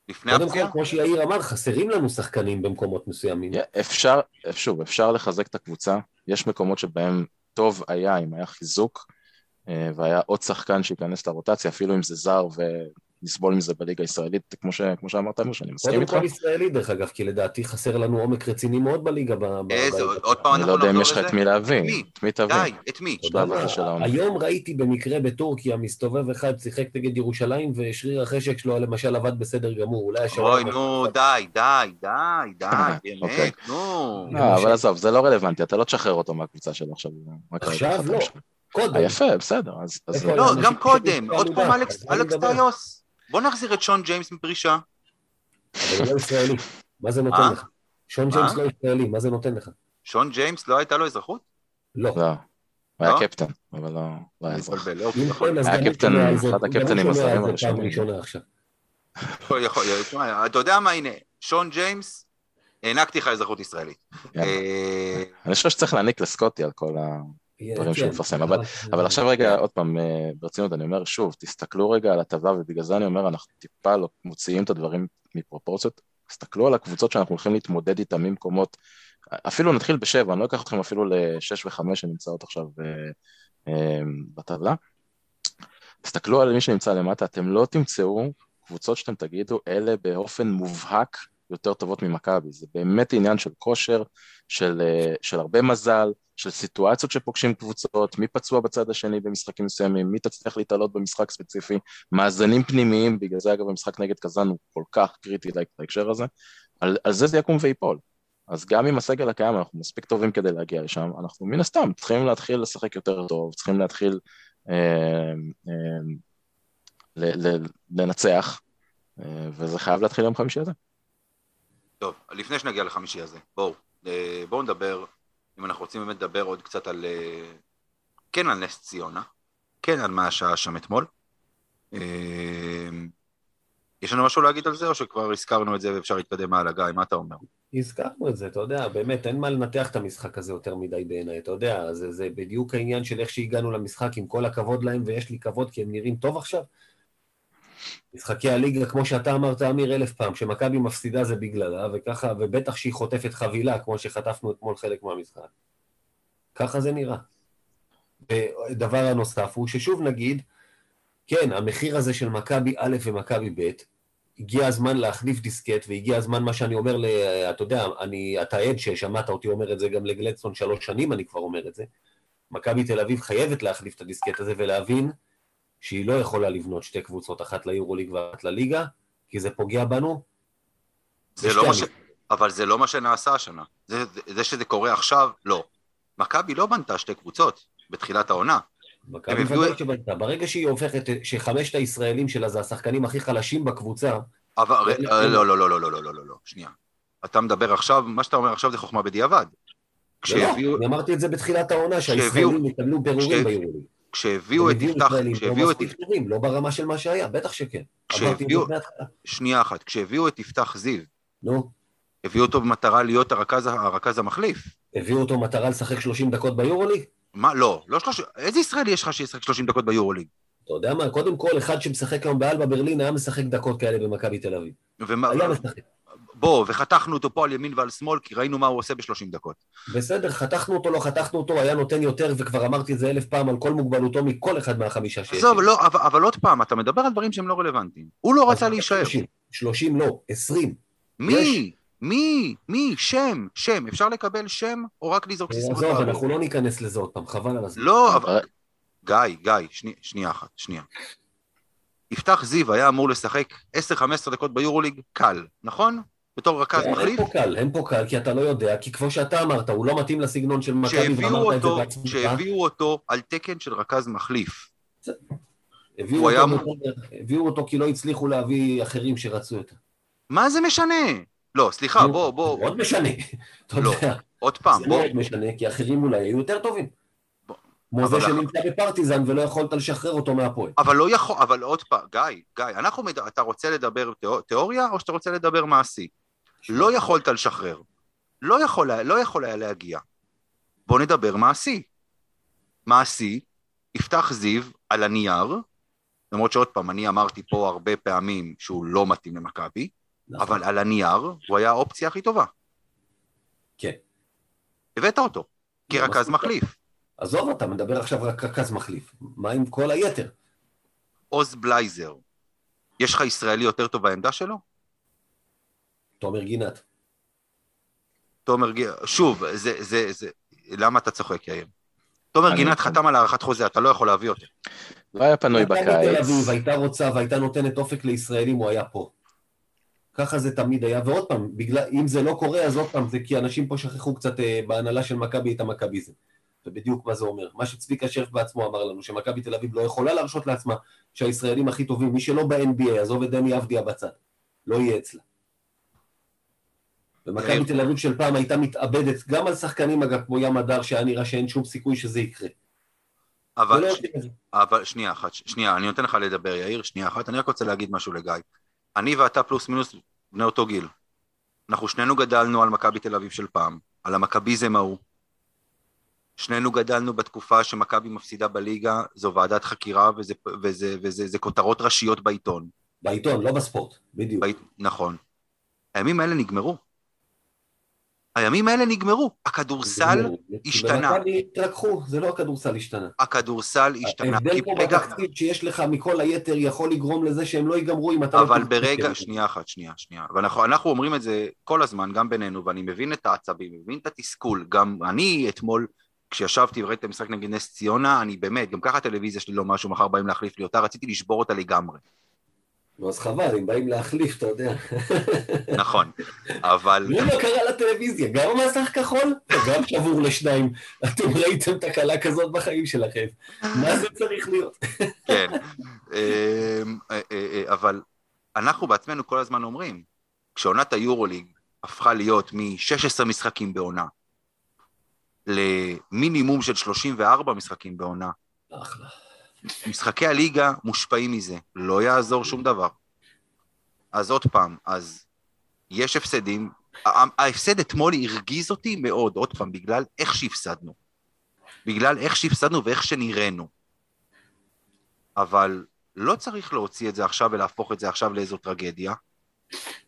לפני קודם? כל, כמו שיאיר אמר, חסרים לנו שחקנים במקומות מסוימים. אפשר, שוב, אפשר לחזק את הקבוצה, יש מקומות שבהם טוב היה אם היה חיזוק, אה, והיה עוד שחקן שייכנס לרוטציה, אפילו אם זה זר ונסבול מזה בליגה הישראלית, כמו, ש, כמו שאמרת אמיר, שאני מסכים איתך. כל ישראלי, דרך אגב, כי לדעתי חסר לנו עומק רציני מאוד בליגה. ב- ב- איזה, ב- עוד פעם אני אנחנו לא יודע אם נחזור יש לך לזה? את מי להביא, מי? את מי תביא. די, את מי? היום ראיתי במקרה בטורקיה מסתובב אחד, שיחק נגד ירושלים, ושריר החשק שלו למשל עבד בסדר גמור. אולי השנה... אוי, נו, די, די, די, די, אוקיי. באמת, נו. לא, אבל עזוב, זה לא רלוונטי, אתה לא תשחרר אותו מהקבוצה שלו עכשיו. עכשיו לא. קודם. אה, יפה, בסדר, לא, גם קודם, עוד פעם אלכס? טיוס. בוא נחזיר את שון ג'יימס מפרישה. אבל הוא לא ישראלי. מה זה? נותן לך? שון? ג'יימס לא ישראלי, מה זה נותן לך? שון ג'יימס לא הייתה לו אזרחות? לא. לא, הוא היה לא? קפטן, אבל לא לא היה אזרח. יכול כן, אז היה קפטן, אחד הקפטנים הזרים הראשונים. אתה יודע מה, הנה, שון ג'יימס, הענקתי לך אזרחות ישראלית. אה, אני חושב שצריך להעניק לסקוטי על כל ה... דברים שהוא כן. מפרסם, אבל- אבל עכשיו רגע, עוד פעם, אה, ברצינות, אני אומר שוב, תסתכלו רגע על הטבה, ובגלל זה אני אומר, אנחנו טיפה לא מוציאים את הדברים מפרופורציות, תסתכלו על הקבוצות שאנחנו הולכים להתמודד איתן ממקומות, אפילו נתחיל בשבע, אני לא אקח אתכם אפילו לשש וחמש שנמצאות עכשיו אה, אה, בטבלה. תסתכלו על מי שנמצא למטה, אתם לא תמצאו קבוצות שאתם תגידו, אלה באופן מובהק יותר טובות ממכבי, זה באמת עניין של כושר, של, של הרבה מזל, של סיטואציות שפוגשים קבוצות, מי פצוע בצד השני במשחקים מסוימים, מי תצליח להתעלות במשחק ספציפי, מאזנים פנימיים, בגלל זה אגב המשחק נגד קזאן הוא כל כך קריטי בהקשר הזה, על, על זה זה יקום ויפול. אז גם עם הסגל הקיים אנחנו מספיק טובים כדי להגיע לשם, אנחנו מן הסתם צריכים להתחיל לשחק יותר טוב, צריכים להתחיל אה, אה, לנצח, אה, וזה חייב להתחיל יום חמישי הזה. טוב, לפני שנגיע לחמישי הזה, בואו, אה, בואו נדבר, אם אנחנו רוצים באמת לדבר עוד קצת על, אה, כן על נס ציונה, כן על מה השעה שם אתמול. אה, יש לנו משהו להגיד על זה, או שכבר הזכרנו את זה ואפשר להתקדם הלאה? גיא, מה אתה אומר? הזכרנו את זה, אתה יודע, באמת, אין מה לנתח את המשחק הזה יותר מדי בעיניי, אתה יודע, זה, זה בדיוק העניין של איך שהגענו למשחק, עם כל הכבוד להם, ויש לי כבוד כי הם נראים טוב עכשיו. משחקי הליגה, כמו שאתה אמרת, אמיר, אלף פעם, שמכבי מפסידה זה בגללה, וככה, ובטח שהיא חוטפת חבילה, כמו שחטפנו אתמול חלק מהמשחק. ככה זה נראה. ודבר הנוסף הוא ששוב נגיד, כן, המחיר הזה של מכבי א' ומכבי ב', הגיע הזמן להחליף דיסקט, והגיע הזמן, מה שאני אומר, ל, אתה יודע, אני, אתה עד ששמעת אותי אומר את זה גם לגלדסטון שלוש שנים, אני כבר אומר את זה. מכבי תל אביב חייבת להחליף את הדיסקט הזה ולהבין שהיא לא יכולה לבנות שתי קבוצות, אחת ליורוליג ואחת לליגה, כי זה פוגע בנו. זה לא מה ש... אבל זה לא מה שנעשה השנה. זה, זה שזה קורה עכשיו, לא. מכבי לא בנתה שתי קבוצות בתחילת העונה. מכבי ודאי שבנתה. ברגע שהיא הופכת, שחמשת הישראלים שלה זה השחקנים הכי חלשים בקבוצה, אבל אה, לא, לא, לא, לא, לא, לא, לא, לא, לא, שנייה. אתה מדבר עכשיו, מה שאתה אומר עכשיו זה חוכמה בדיעבד. כשהביאו, לא, אני אמרתי את זה בתחילת העונה, כשהביאו- שהישראלים יקבלו פירורים כשה- ביורוליג. כשהביאו הם את יפתח, לא כשהביאו את, טובים, לא ברמה של מה שהיה, בטח שכן. כשהביאו. שנייה אחת, כשהביאו את יפתח זיו, נו, הביאו אותו במטרה להיות הרכז, הרכז המחליף. הביאו אותו מטרה לשחק 30 דקות ביורוליג? מה, לא, לא שלושים, איזה ישראלי יש לך שישחק 30 דקות ביורוליג? אתה יודע מה, קודם כל, אחד שמשחק היום באלבה ברלין היה משחק דקות כאלה במכבי תל אביב. ומה, היה משחק. בוא, וחתכנו אותו פה על ימין ועל שמאל, כי ראינו מה הוא עושה ב-30 דקות. בסדר, חתכנו אותו, לא חתכנו אותו, היה נותן יותר, וכבר אמרתי את זה אלף פעם על כל מוגבלותו מכל אחד מהחמישה שיש. עזוב. לא, אבל, אבל עוד פעם, אתה מדבר על דברים שהם לא רלוונטיים. הוא לא רצה להישאר. 30, 30 לא, 20. מי? מי? מי? שם, שם. אפשר לקבל שם, או רק לזרוק סיסמאות? עזוב? אנחנו לא ניכנס לזה עוד פעם, חבל על הזמן. לא, אבל... אבל- גיא, גיא, שני, שנייה אחת, שנייה. יפתח זיו היה אמור לשחק 10-15 דקות ביורוליג קל, נכון? בתור רכז אין מחליף. פה קל, אין פה קל, כי אתה לא יודע, כי כמו שאתה אמרת, הוא לא מתאים לסגנון של מכבי, ואמרת את זה אותו, בעצמך. שהביאו אותו על תקן של רכז מחליף. הביאו היה אותו, אמור- הביאו אותו כי לא הצליחו להביא אחרים שרצו יותר. מה זה משנה? לא, סליחה, בוא, בוא, מאוד משנה, אתה לא. עוד פעם, זה בוא. מאוד משנה, כי אחרים אולי היו יותר טובים. כמו זה שנמצא בפרטיזן ולא יכולת לשחרר אותו מהפועל. אבל לא יכול, אבל עוד פעם, גיא, גיא, אנחנו. אתה רוצה לדבר תיאור... תיאוריה או שאתה רוצה לדבר מעשי? לא יכולת לשחרר. לא יכול, לא יכול היה להגיע. בוא נדבר מעשי. מעשי, יפתח זיו על הנייר, למרות שעוד פעם, אני אמרתי פה הרבה פעמים שהוא לא מתאים למכבי, נכון. אבל על הנייר הוא היה האופציה הכי טובה. כן. הבאת אותו, כרכז מספיק. מחליף. עזוב, אתה מדבר עכשיו רק רכז מחליף. מה עם כל היתר? עוז בלייזר, יש לך ישראלי יותר טוב בעמדה שלו? תומר גינת. תומר גינת, שוב, זה, זה, זה, למה אתה צוחק, יאיר? תומר גינת חתם על הארכת חוזה, אתה לא יכול להביא אותו. לא היה פנוי בקיץ. הייתה רוצה והייתה נותנת אופק לישראלים, הוא היה פה. ככה זה תמיד היה, ועוד פעם, בגלל, אם זה לא קורה, אז עוד פעם, זה כי אנשים פה שכחו קצת אה, בהנהלה של מכבי את המכביזם. ובדיוק מה זה אומר. מה שצביקה שרף בעצמו אמר לנו, שמכבי תל אביב לא יכולה להרשות לעצמה שהישראלים הכי טובים, מי שלא ב-NBA, עזוב את דני אבדיה בצד, לא יהיה אצלה. ומכבי. תל אביב של פעם הייתה מתאבדת, גם על שחקנים אגב, כמו ים הדר, שהיה נראה שאין שום סיכוי שזה יקרה. אבל, ולא ש... אבל שנייה אחת, שנייה, אני נותן לך לדבר, יאיר, שנייה אחת, אני רק רוצה להגיד משהו לגיא. אני ואתה פלוס מינוס בני אותו גיל. אנחנו שנינו גדלנו על מכבי תל אביב של פעם, על המכביזם ההוא. שנינו גדלנו בתקופה שמכבי מפסידה בליגה, זו ועדת חקירה וזה, וזה, וזה, וזה כותרות ראשיות בעיתון. בעיתון, לא בספורט, בדיוק. בעית... נכון. הימים האלה נגמרו. הימים האלה נגמרו. הכדורסל, השתנה. במכבי התרככו, זה לא הכדורסל השתנה. הכדורסל השתנה. ההבדל פה בתקציב שיש לך מכל היתר יכול לגרום לזה שהם לא ייגמרו אם אתה לא... אבל ברגע. שנייה אחת, שנייה, שנייה. ואנחנו אנחנו אומרים את זה כל הזמן, גם בינינו, ואני מבין את העצבים, מבין את התסכול. גם אני אתמול, כשישבתי וראיתי את המשחק נגד נס ציונה, אני באמת, גם ככה הטלוויזיה שלי לא משהו, מחר באים להחליף לי אותה, רציתי לשבור אותה לגמרי. נו, אז חבל, אם באים להחליף, אתה יודע. נכון. אבל... תראו מה קרה לטלוויזיה, גם המסך כחול וגם שבור לשניים. אתם ראיתם תקלה כזאת בחיים שלכם. מה זה צריך להיות? כן. אמ, אה, אה, אה, אבל אנחנו בעצמנו כל הזמן אומרים, כשעונת היורוליג הפכה להיות מ-16 משחקים בעונה למינימום של 34 משחקים בעונה, אחלה. משחקי הליגה מושפעים מזה, לא יעזור שום דבר. אז עוד פעם, אז יש הפסדים, ההפסד אתמול הרגיז אותי מאוד, עוד פעם, בגלל איך שהפסדנו. בגלל איך שהפסדנו ואיך שנראינו. אבל לא צריך להוציא את זה עכשיו ולהפוך את זה עכשיו לאיזו טרגדיה,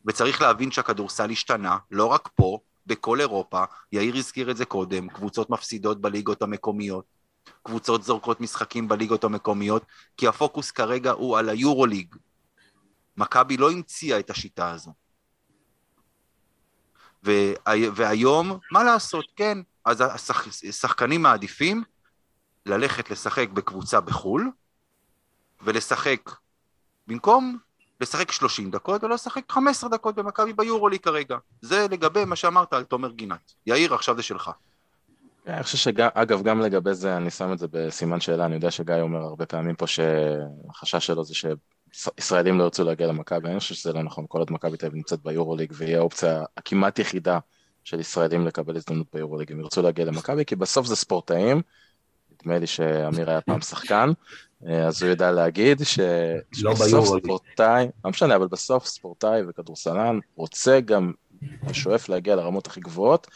וצריך להבין שהכדורסל השתנה, לא רק פה, בכל אירופה, יאיר הזכיר את זה קודם, קבוצות מפסידות בליגות המקומיות, קבוצות זורקות משחקים בליגות המקומיות, כי הפוקוס כרגע הוא על היורוליג. מכבי לא המציאה את השיטה הזו. והי- והיום, מה לעשות, כן, אז השח- השחקנים מעדיפים ללכת לשחק בקבוצה בחו"ל, ולשחק, במקום לשחק 30 דקות, ולא לשחק 15 דקות במכבי ביורוליג כרגע. זה לגבי מה שאמרת על תומר גינת. יאיר, עכשיו זה שלך. אני חושב שאגב, גם לגבי זה, אני שם את זה בסימן שאלה, אני יודע שגיא אומר הרבה פעמים פה שהחשש שלו זה שישראלים לא ירצו להגיע למכבי, אני חושב שזה לא נכון, כל עוד מכבי תל אביב נמצאת ביורוליג, ויהיה האופציה הכמעט יחידה של ישראלים לקבל הזדמנות ביורוליג, הם ירצו להגיע למכבי, כי בסוף זה ספורטאים, נדמה לי שאמיר היה פעם שחקן, אז הוא יודע להגיד. לא שבסוף. ספורטאי, לא משנה, אבל בסוף ספורטאי וכדורסלן רוצה גם, שואף להגיע לרמות הכי גבוהות,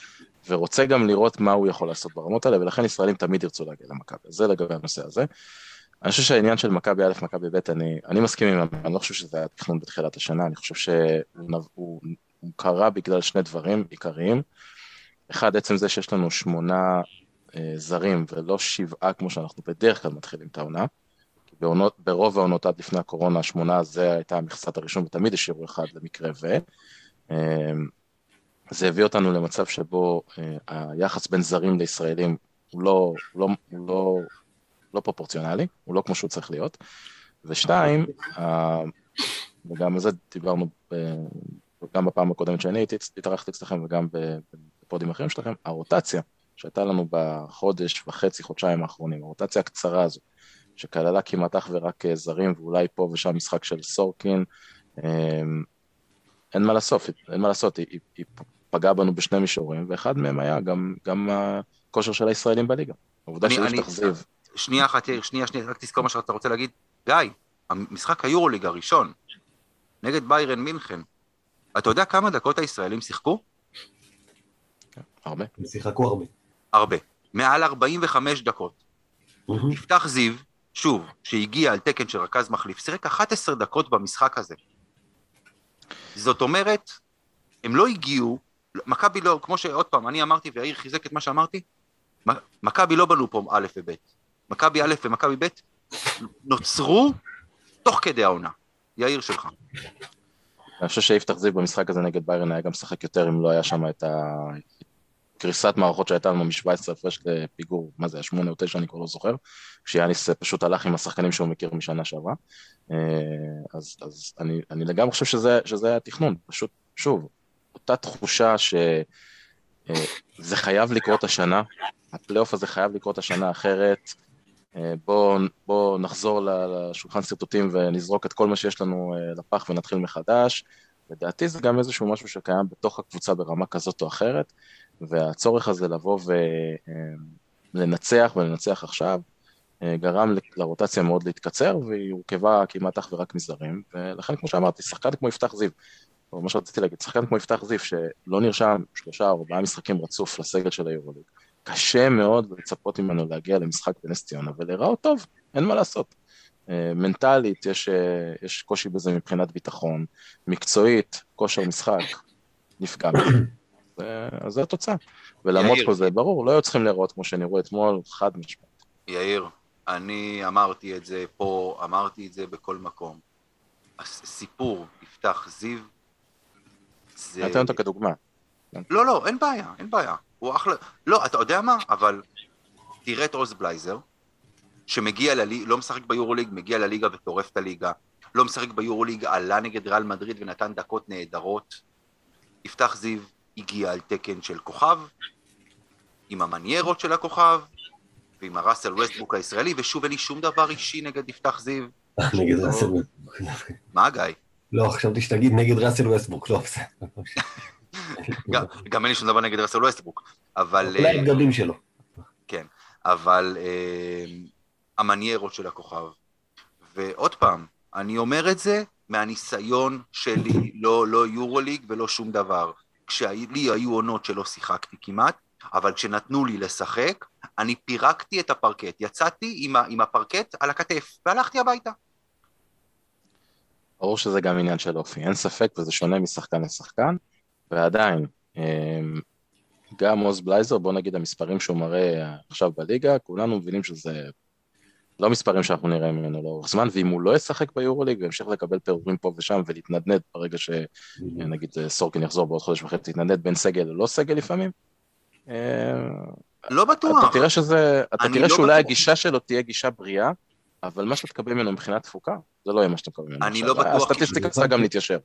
ורוצה גם לראות מה הוא יכול לעשות ברמות האלה, ולכן ישראלים תמיד ירצו להגיע למכבי. זה לגבי הנושא הזה. אני חושב שהעניין של מכבי א', מכבי ב', אני, אני מסכים עם, אני לא חושב שזה היה תכנון בתחילת השנה, אני חושב שהוא הוא, הוא קרה בגלל שני דברים עיקריים. אחד, עצם זה שיש לנו שמונה אה, זרים ולא שבעה כמו שאנחנו בדרך כלל מתחילים את העונה. בעונות, ברוב העונות עד לפני הקורונה, השמונה זה הייתה מכסת הראשון ותמיד השאירו אחד למקרה ו. אה, זה הביא אותנו למצב שבו אה, היחס בין זרים לישראלים הוא לא, לא, לא, לא פרופורציונלי, הוא לא כמו שהוא צריך להיות. ושתיים, אה, וגם על זה דיברנו אה, גם בפעם הקודמת שאני הייתי, התארחתי אצלכם וגם בפודים אחרים שלכם, הרוטציה שהייתה לנו בחודש וחצי, חודשיים האחרונים, הרוטציה הקצרה הזו, שכללה כמעט אך ורק אה, זרים ואולי פה ושם משחק של סורקין, אה, אין מה לעשות, אין מה לעשות, היא, היא, היא פגעה בנו בשני מישורים, ואחד מהם היה גם, גם הכושר של הישראלים בליגה. העובדה אני- תחזיב. שנייה אחת, יאיר, שנייה, שנייה, רק תזכור מה שאתה רוצה להגיד. גיא, המשחק היורוליג הראשון, נגד ביירן מינכן, אתה יודע כמה דקות הישראלים שיחקו? הרבה. הם שיחקו הרבה. הרבה. מעל 45 דקות. יפתח זיו, שוב, שהגיע על תקן של רכז מחליף, שיחק 11 דקות במשחק הזה. זאת אומרת, הם לא הגיעו, מכבי לא, כמו שעוד פעם, אני אמרתי ויאיר חיזק את מה שאמרתי, מכבי לא בנו פה א' וב', מכבי א' ומכבי ב' נוצרו תוך כדי העונה. יאיר שלך. אני חושב שיפתח זיו במשחק הזה נגד ביירן היה גם משחק יותר אם לא היה שם את הקריסת מערכות שהייתה לנו מ-17 הפרש לפיגור, מה זה, 8 או 9 אני כבר לא זוכר, כשיאניס פשוט הלך עם השחקנים שהוא מכיר משנה שעברה. אה, אז, אז אני, אני לגמרי חושב שזה, שזה היה תכנון, פשוט, שוב, אותה תחושה שזה אה, חייב לקרות השנה, הפלייאוף הזה חייב לקרות השנה אחרת. אה, בואו בוא נחזור לשולחן שרטוטים ונזרוק את כל מה שיש לנו אה, לפח ונתחיל מחדש. לדעתי זה גם איזשהו משהו שקיים בתוך הקבוצה ברמה כזאת או אחרת, והצורך הזה לבוא ולנצח ולנצח עכשיו, גרם לרוטציה מאוד להתקצר, והיא הורכבה כמעט אך ורק מזרים, ולכן כמו שאמרתי, שחקן כמו יפתח זיו, או מה שרציתי להגיד, שחקן כמו יפתח זיו, שלא נרשם שלושה או ארבעה משחקים רצוף לסגל של היורוליג, קשה מאוד לצפות ממנו להגיע למשחק בנס ציונה ולהיראות טוב, אין מה לעשות. אה, מנטלית יש, אה, יש קושי בזה מבחינת ביטחון, מקצועית, כושר משחק, נפגע. אז זו התוצאה. ולמרות כל זה, ברור, לא היו צריכים להיראות כמו שנראו אתמול, חד משמעית. יאיר, אני אמרתי את זה פה, אמרתי את זה בכל מקום. הסיפור יפתח זיו, זה... נתן אותו כדוגמה. לא, לא, אין בעיה, אין בעיה. הוא אחלה... לא, אתה יודע מה? אבל תראה את עוז בלייזר, שמגיע לליגה, לא משחק ביורוליג, מגיע לליגה וטורף את הליגה. לא משחק ביורוליג, עלה נגד ריאל מדריד ונתן דקות נהדרות. יפתח זיו הגיע על תקן של כוכב, עם המניירות של הכוכב, ועם הראסל ווסטבוק הישראלי, ושוב אין לי שום דבר אישי נגד יפתח זיו. נגד ראסל ווסטבוק. מה גיא? לא, חשבתי שתגיד נגד ראסל ווסטבוק, לא, בסדר. גם אין לי שום דבר נגד רסל ווסטבוק, אבל... אולי הבגדים שלו. כן, אבל אה, המניירות של הכוכב. ועוד פעם, אני אומר את זה מהניסיון שלי, לא, לא יורוליג ולא שום דבר. כשלי היו עונות שלא שיחקתי כמעט, אבל כשנתנו לי לשחק, אני פירקתי את הפרקט. יצאתי עם הפרקט על הכתף, והלכתי הביתה. ברור שזה גם עניין של אופי, אין ספק, וזה שונה משחקן לשחקן. ועדיין, אמ, גם עוז בלייזר, בוא נגיד המספרים שהוא מראה עכשיו בליגה, כולנו מבינים שזה לא מספרים שאנחנו נראה ממנו לאורך זמן, ואם הוא לא ישחק ביורוליג וימשיך לקבל פירורים פה ושם ולהתנדנד ברגע שנגיד סורקין יחזור בעוד חודש וחצי, להתנדנד בין סגל ללא סגל לפעמים, לא בטוח. אתה תראה שזה, אתה תראה לא שאולי הגישה שלו תהיה גישה בריאה, אבל מה שאתה תקבל ממנו מבחינת תפוקה, זה לא יהיה מה שאתה מקבל ממנו. אני לא בטוח. הסטטיסטיקה צריכה גם להתיישר.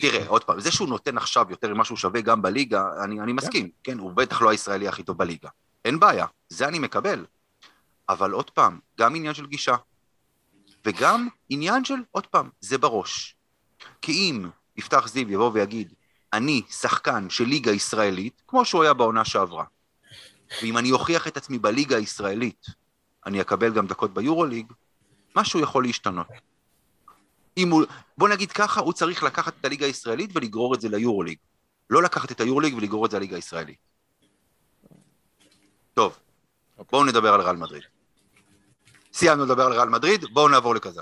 תראה, עוד פעם, זה שהוא נותן עכשיו יותר ממה שהוא שווה גם בליגה, אני, אני מסכים, כן. כן, הוא בטח לא הישראלי הכי טוב בליגה. אין בעיה, זה אני מקבל. אבל עוד פעם, גם עניין של גישה, וגם עניין של, עוד פעם, זה בראש. כי אם יפתח זיו יבוא ויגיד, אני שחקן של ליגה ישראלית, כמו שהוא היה בעונה שעברה, ואם אני אוכיח את עצמי בליגה הישראלית, אני אקבל גם דקות ביורוליג, משהו יכול להשתנות. אם הוא, בוא נגיד ככה, הוא צריך לקחת את הליגה הישראלית ולגרור את זה ליורוליג. לא לקחת את היורוליג ולגרור את זה לליגה הישראלית. טוב, okay. אוקיי. בואו נדבר על ריאל מדריד. סיימנו לדבר על ריאל מדריד, בואו נעבור לכזה.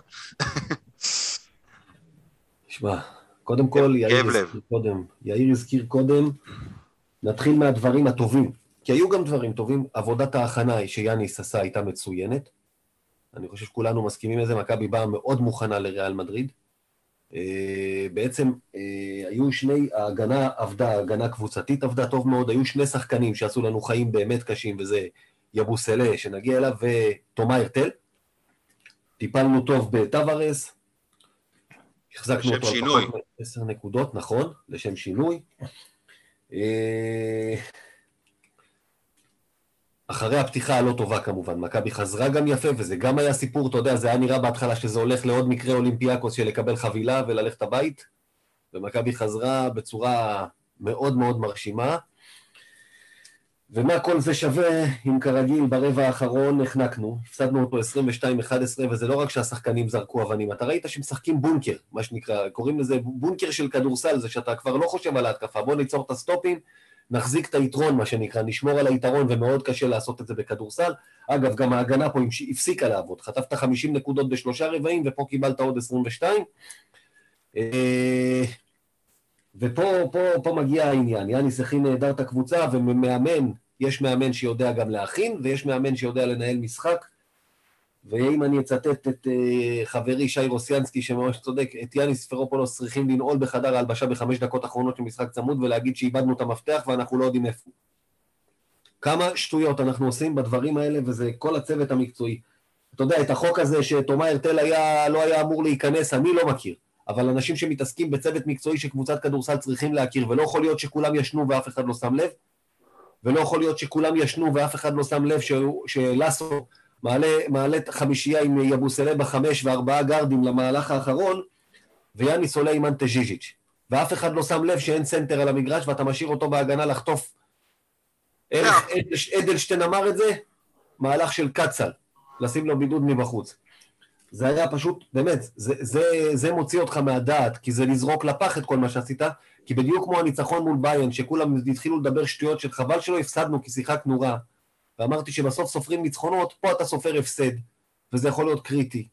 תשמע, קודם כל, יאיר הזכיר קודם, יאיר הזכיר קודם, נתחיל מהדברים הטובים, כי היו גם דברים טובים, עבודת ההכנה שיאניס עשה הייתה מצוינת, אני חושב שכולנו מסכימים לזה, מכבי באה מאוד מוכנה לריאל מדריד. אה, בעצם אה, היו שני, ההגנה עבדה, ההגנה קבוצתית עבדה טוב מאוד, היו שני שחקנים שעשו לנו חיים באמת קשים, וזה יבוסלה, שנגיע אליו, ותומא הרטל. טיפלנו טוב בטווארס, החזקנו אותו שינוי. על פחות עשר נקודות, נכון, לשם שינוי. אחרי הפתיחה הלא טובה כמובן, מכבי חזרה גם יפה, וזה גם היה סיפור, אתה יודע, זה היה נראה בהתחלה שזה הולך לעוד מקרה אולימפיאקוס של לקבל חבילה וללכת הבית, ומכבי חזרה בצורה מאוד מאוד מרשימה. ומה כל זה שווה, אם כרגיל ברבע האחרון נחנקנו, הפסדנו אותו 22-11, וזה לא רק שהשחקנים זרקו אבנים, אתה ראית שמשחקים בונקר, מה שנקרא, קוראים לזה בונקר של כדורסל, זה שאתה כבר לא חושב על ההתקפה, בוא ניצור את הסטופים, נחזיק את היתרון, מה שנקרא, נשמור על היתרון, ומאוד קשה לעשות את זה בכדורסל. אגב, גם ההגנה פה הפסיקה לעבוד. חטפת 50 נקודות בשלושה רבעים, ופה קיבלת עוד 22. אה, ופה פה, פה מגיע העניין. יאניס הכין נהדר את הקבוצה, ומאמן, יש מאמן שיודע גם להכין, ויש מאמן שיודע לנהל משחק. ואם אני אצטט את uh, חברי שי רוסיאנסקי, שממש צודק, את יאניס פרופולוס צריכים לנעול בחדר ההלבשה בחמש דקות אחרונות של משחק צמוד ולהגיד שאיבדנו את המפתח ואנחנו לא יודעים איפה. כמה שטויות אנחנו עושים בדברים האלה, וזה כל הצוות המקצועי. אתה יודע, את החוק הזה שתומא הורטל היה, לא היה אמור להיכנס, אני לא מכיר. אבל אנשים שמתעסקים בצוות מקצועי של קבוצת כדורסל צריכים להכיר, ולא יכול להיות שכולם ישנו ואף אחד לא שם לב, ולא יכול להיות שכולם ישנו ואף אחד לא שם לב שלאסו מעלה, מעלה חמישייה עם יבוסלה בחמש וארבעה גרדים למהלך האחרון, ויאניס עולה עם אנטה-ז'יז'יץ'. ואף אחד לא שם לב שאין סנטר על המגרש ואתה משאיר אותו בהגנה לחטוף. איך אדלשטיין אמר את זה? מהלך של קצל, לשים לו בידוד מבחוץ. זה היה פשוט, באמת, זה, זה, זה מוציא אותך מהדעת, כי זה לזרוק לפח את כל מה שעשית, כי בדיוק כמו הניצחון מול ביין, שכולם התחילו לדבר שטויות של חבל שלא הפסדנו כי שיחקנו רע, ואמרתי שבסוף סופרים ניצחונות, פה אתה סופר הפסד, וזה יכול להיות קריטי.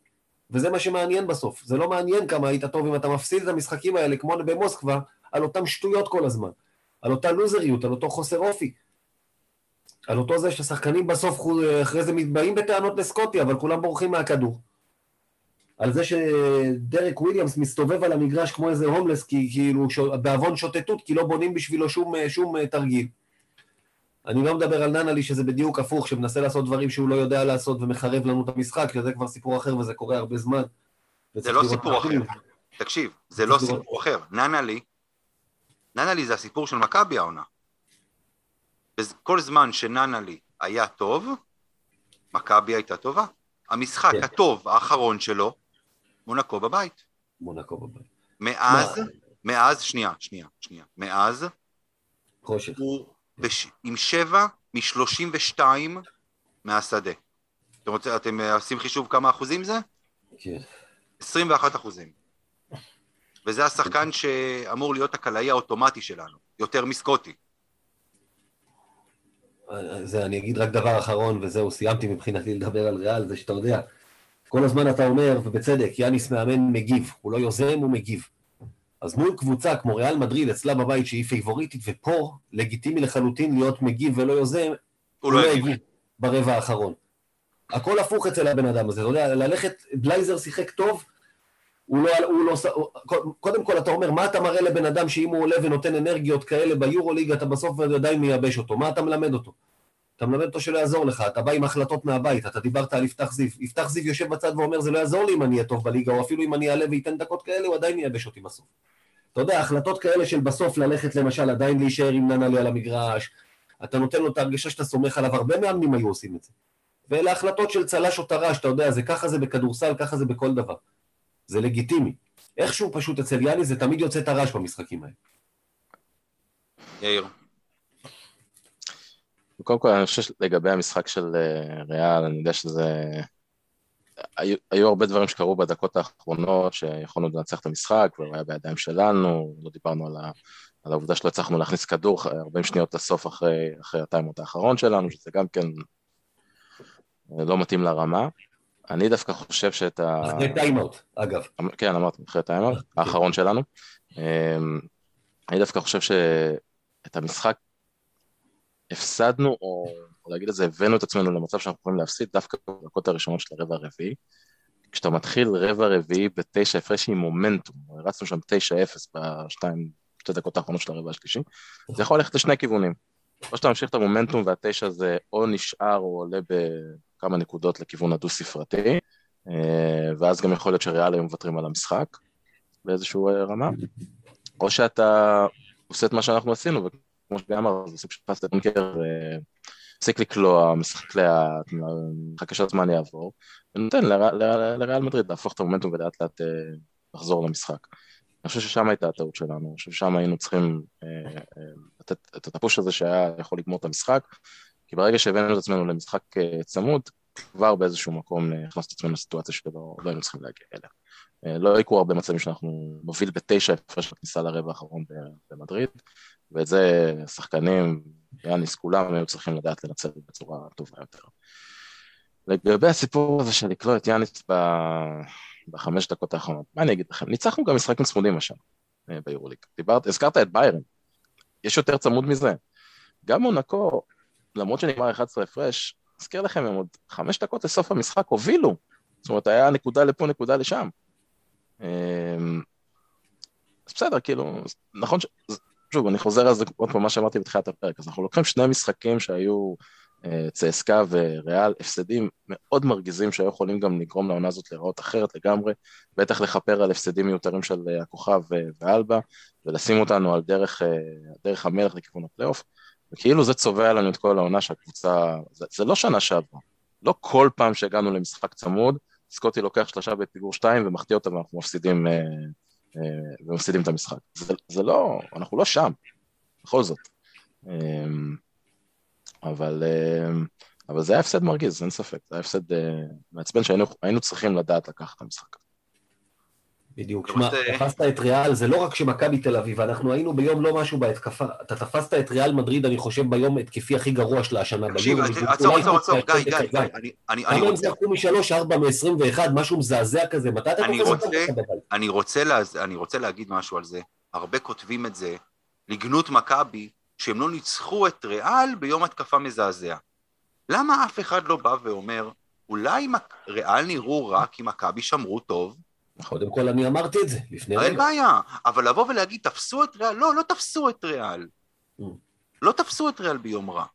וזה מה שמעניין בסוף. זה לא מעניין כמה היית טוב אם אתה מפסיד את המשחקים האלה, כמו במוסקבה, על אותם שטויות כל הזמן. על אותה לוזריות, על אותו חוסר אופי. על אותו זה שהשחקנים בסוף אחרי זה מתבאים בטענות לסקוטי, אבל כולם בורחים מהכדור. על זה שדרק וויליאמס מסתובב על המגרש כמו איזה הומלס, כי כאילו בעוון שוטטות, כי לא בונים בשבילו שום, שום תרגיל. אני לא מדבר על ננלי שזה בדיוק הפוך, שמנסה לעשות דברים שהוא לא יודע לעשות ומחרב לנו את המשחק, שזה כבר סיפור אחר וזה קורה הרבה זמן. זה לא סיפור אחר. תקשיב, זה לא סיפור אחר. ננלי, ננלי זה הסיפור של מכבי העונה. כל זמן שננלי היה טוב, מכבי הייתה טובה. המשחק כן. הטוב האחרון שלו, מונקו בבית. מונקו בבית. מאז, מאז, שנייה, שנייה, שנייה, מאז, חושך. הוא בש... עם שבע משלושים ושתיים מהשדה. אתם, רוצים, אתם אה, עושים חישוב כמה אחוזים זה? כן. עשרים ואחת אחוזים. וזה השחקן שאמור להיות הקלעי האוטומטי שלנו, יותר מסקוטי. זה, אני אגיד רק דבר אחרון, וזהו, סיימתי מבחינתי לדבר על ריאל, זה שאתה יודע, כל הזמן אתה אומר, ובצדק, יאניס מאמן מגיב, הוא לא יוזם, הוא מגיב. אז מול קבוצה כמו ריאל מדריד, אצלה בבית שהיא פייבוריטית, ופה לגיטימי לחלוטין להיות מגיב ולא יוזם, הוא לא יגיב ברבע האחרון. הכל הפוך אצל הבן אדם הזה, אתה יודע, ללכת, בלייזר שיחק טוב, הוא לא, הוא לא, קודם כל אתה אומר, מה אתה מראה לבן אדם שאם הוא עולה ונותן אנרגיות כאלה ביורוליג, אתה בסוף עדיין מייבש אותו, מה אתה מלמד אותו? אתה מלמד אותו שלא יעזור לך, אתה בא עם החלטות מהבית, אתה דיברת על יפתח זיו, יפתח זיו יושב בצד ואומר, זה לא יעזור לי אם אני אהיה טוב בליגה, או אפילו אם אני אעלה ואתן דקות כאלה, הוא עדיין ייבש אותי בסוף. אתה יודע, החלטות כאלה של בסוף ללכת למשל, עדיין להישאר עם ננלי על המגרש, אתה נותן לו את ההרגשה שאתה סומך עליו, הרבה מאמנים היו עושים את זה. ואלה החלטות של צל"ש או טר"ש, אתה יודע, זה ככה זה בכדורסל, ככה זה בכל דבר. זה לגיטימי. איכשהו פשוט אצל יאני זה תמיד יוצא טר"ש במשחקים האלה. יאיר. קודם כל, אני חושב שלגבי המשחק של אה, ריאל, אני יודע שזה... היו, היו הרבה דברים שקרו בדקות האחרונות שיכולנו לנצח את המשחק, והוא היה בידיים שלנו, לא דיברנו על, ה, על העובדה שלא הצלחנו להכניס כדור 40 שניות לסוף אחרי, אחרי הטיימות האחרון שלנו, שזה גם כן אה, לא מתאים לרמה. אני דווקא חושב שאת ה... אחרי טיימות, אגב. כן, אמרתי, אחרי טיימות, האחרון שלנו. אמ, אני דווקא חושב שאת המשחק הפסדנו, או, או להגיד את זה, הבאנו את עצמנו למצב שאנחנו יכולים להפסיד דווקא בדקות הראשונות של הרבע הרביעי. כשאתה מתחיל רבע רביעי בתשע הפרש עם מומנטום, הרצנו שם תשע אפס בשתיים, שתי דקות האחרונות של הרבע השלישי, זה יכול ללכת לשני כיוונים. או שאתה ממשיך את המומנטום והתשע הזה או נשאר או עולה בכמה נקודות לכיוון הדו-ספרתי, אה, ואז גם יכול להיות שריאל היו מוותרים על המשחק באיזושהי אה, רמה, או שאתה עושה את מה שאנחנו עשינו, כמו שגיא אמר, זה סוג של פסטר דנקר, מפסיק לקלוע, משחק לאט, מחכה שהזמן יעבור, ונותן לריאל מדריד להפוך את המומנטום ולאט לאט אה, לחזור למשחק. אני חושב ששם הייתה הטעות שלנו, אני חושב ששם היינו צריכים אה, אה, לתת את הפוש הזה שהיה יכול לגמור את המשחק, כי ברגע שהבאנו את עצמנו למשחק צמוד, כבר באיזשהו מקום הכנסנו את עצמנו לסיטואציה שלא לא היינו צריכים להגיע אליה. לא יקרו הרבה מצבים שאנחנו נוביל בתשע הפרש בכניסה לרבע האחרון במדריד, ואת זה שחקנים, יאניס, כולם היו צריכים לדעת לנצל בצורה טובה יותר. לגבי הסיפור הזה של לקלוע את יאניס ב... בחמש דקות האחרונות, מה אני אגיד לכם? ניצחנו גם משחקים צמודים השנה אה, ביורוליג. דיברת, הזכרת את ביירן, יש יותר צמוד מזה. גם מונקו, למרות שנגמר 11 הפרש, אזכיר לכם, הם עוד חמש דקות לסוף המשחק הובילו. זאת אומרת, היה נקודה לפה, נקודה לשם. אמ, אז בסדר, כאילו, נכון ש... שוב, אני חוזר על זה עוד פעם מה שאמרתי בתחילת הפרק, אז אנחנו לוקחים שני משחקים שהיו אה, צסקה וריאל, הפסדים מאוד מרגיזים שהיו יכולים גם לגרום לעונה הזאת להיראות אחרת לגמרי, בטח לכפר על הפסדים מיותרים של אה, הכוכב ואלבה, ולשים אותנו על דרך, אה, דרך המלך לכיוון הפלייאוף, וכאילו זה צובע לנו את כל העונה שהקבוצה, זה, זה לא שנה שעברה, לא כל פעם שהגענו למשחק צמוד, סקוטי לוקח שלושה בפיגור שתיים ומחטיא אותה ואנחנו מפסידים, אה, אה, ומפסידים את המשחק. זה, זה לא, אנחנו לא שם, בכל זאת. אה, אבל, אה, אבל זה היה הפסד מרגיז, אין ספק, זה היה הפסד אה, מעצבן שהיינו צריכים לדעת לקחת את המשחק. בדיוק. שמע, תפסת את ריאל, זה לא רק שמכבי תל אביב, אנחנו היינו ביום לא משהו בהתקפה. אתה תפסת את ריאל מדריד, אני חושב, ביום התקפי הכי גרוע של השנה. תקשיב, עצור, עצור, עצור, גיא, גיא, גיא, אני רוצה... הם זרקו משלוש, ארבע, מ-21, משהו מזעזע כזה, מתי אתה קופץ אני רוצה להגיד משהו על זה. הרבה כותבים את זה, לגנות מכבי, שהם לא ניצחו את ריאל ביום התקפה מזעזע. למה אף אחד לא בא ואומר, אולי ריאל נראו רע כי מכבי שמרו טוב, קודם כל אני אמרתי את זה, לפני רגע. אין בעיה, אבל לבוא ולהגיד, תפסו את ריאל, לא, לא תפסו את ריאל. Mm. לא תפסו את ריאל ביום רע.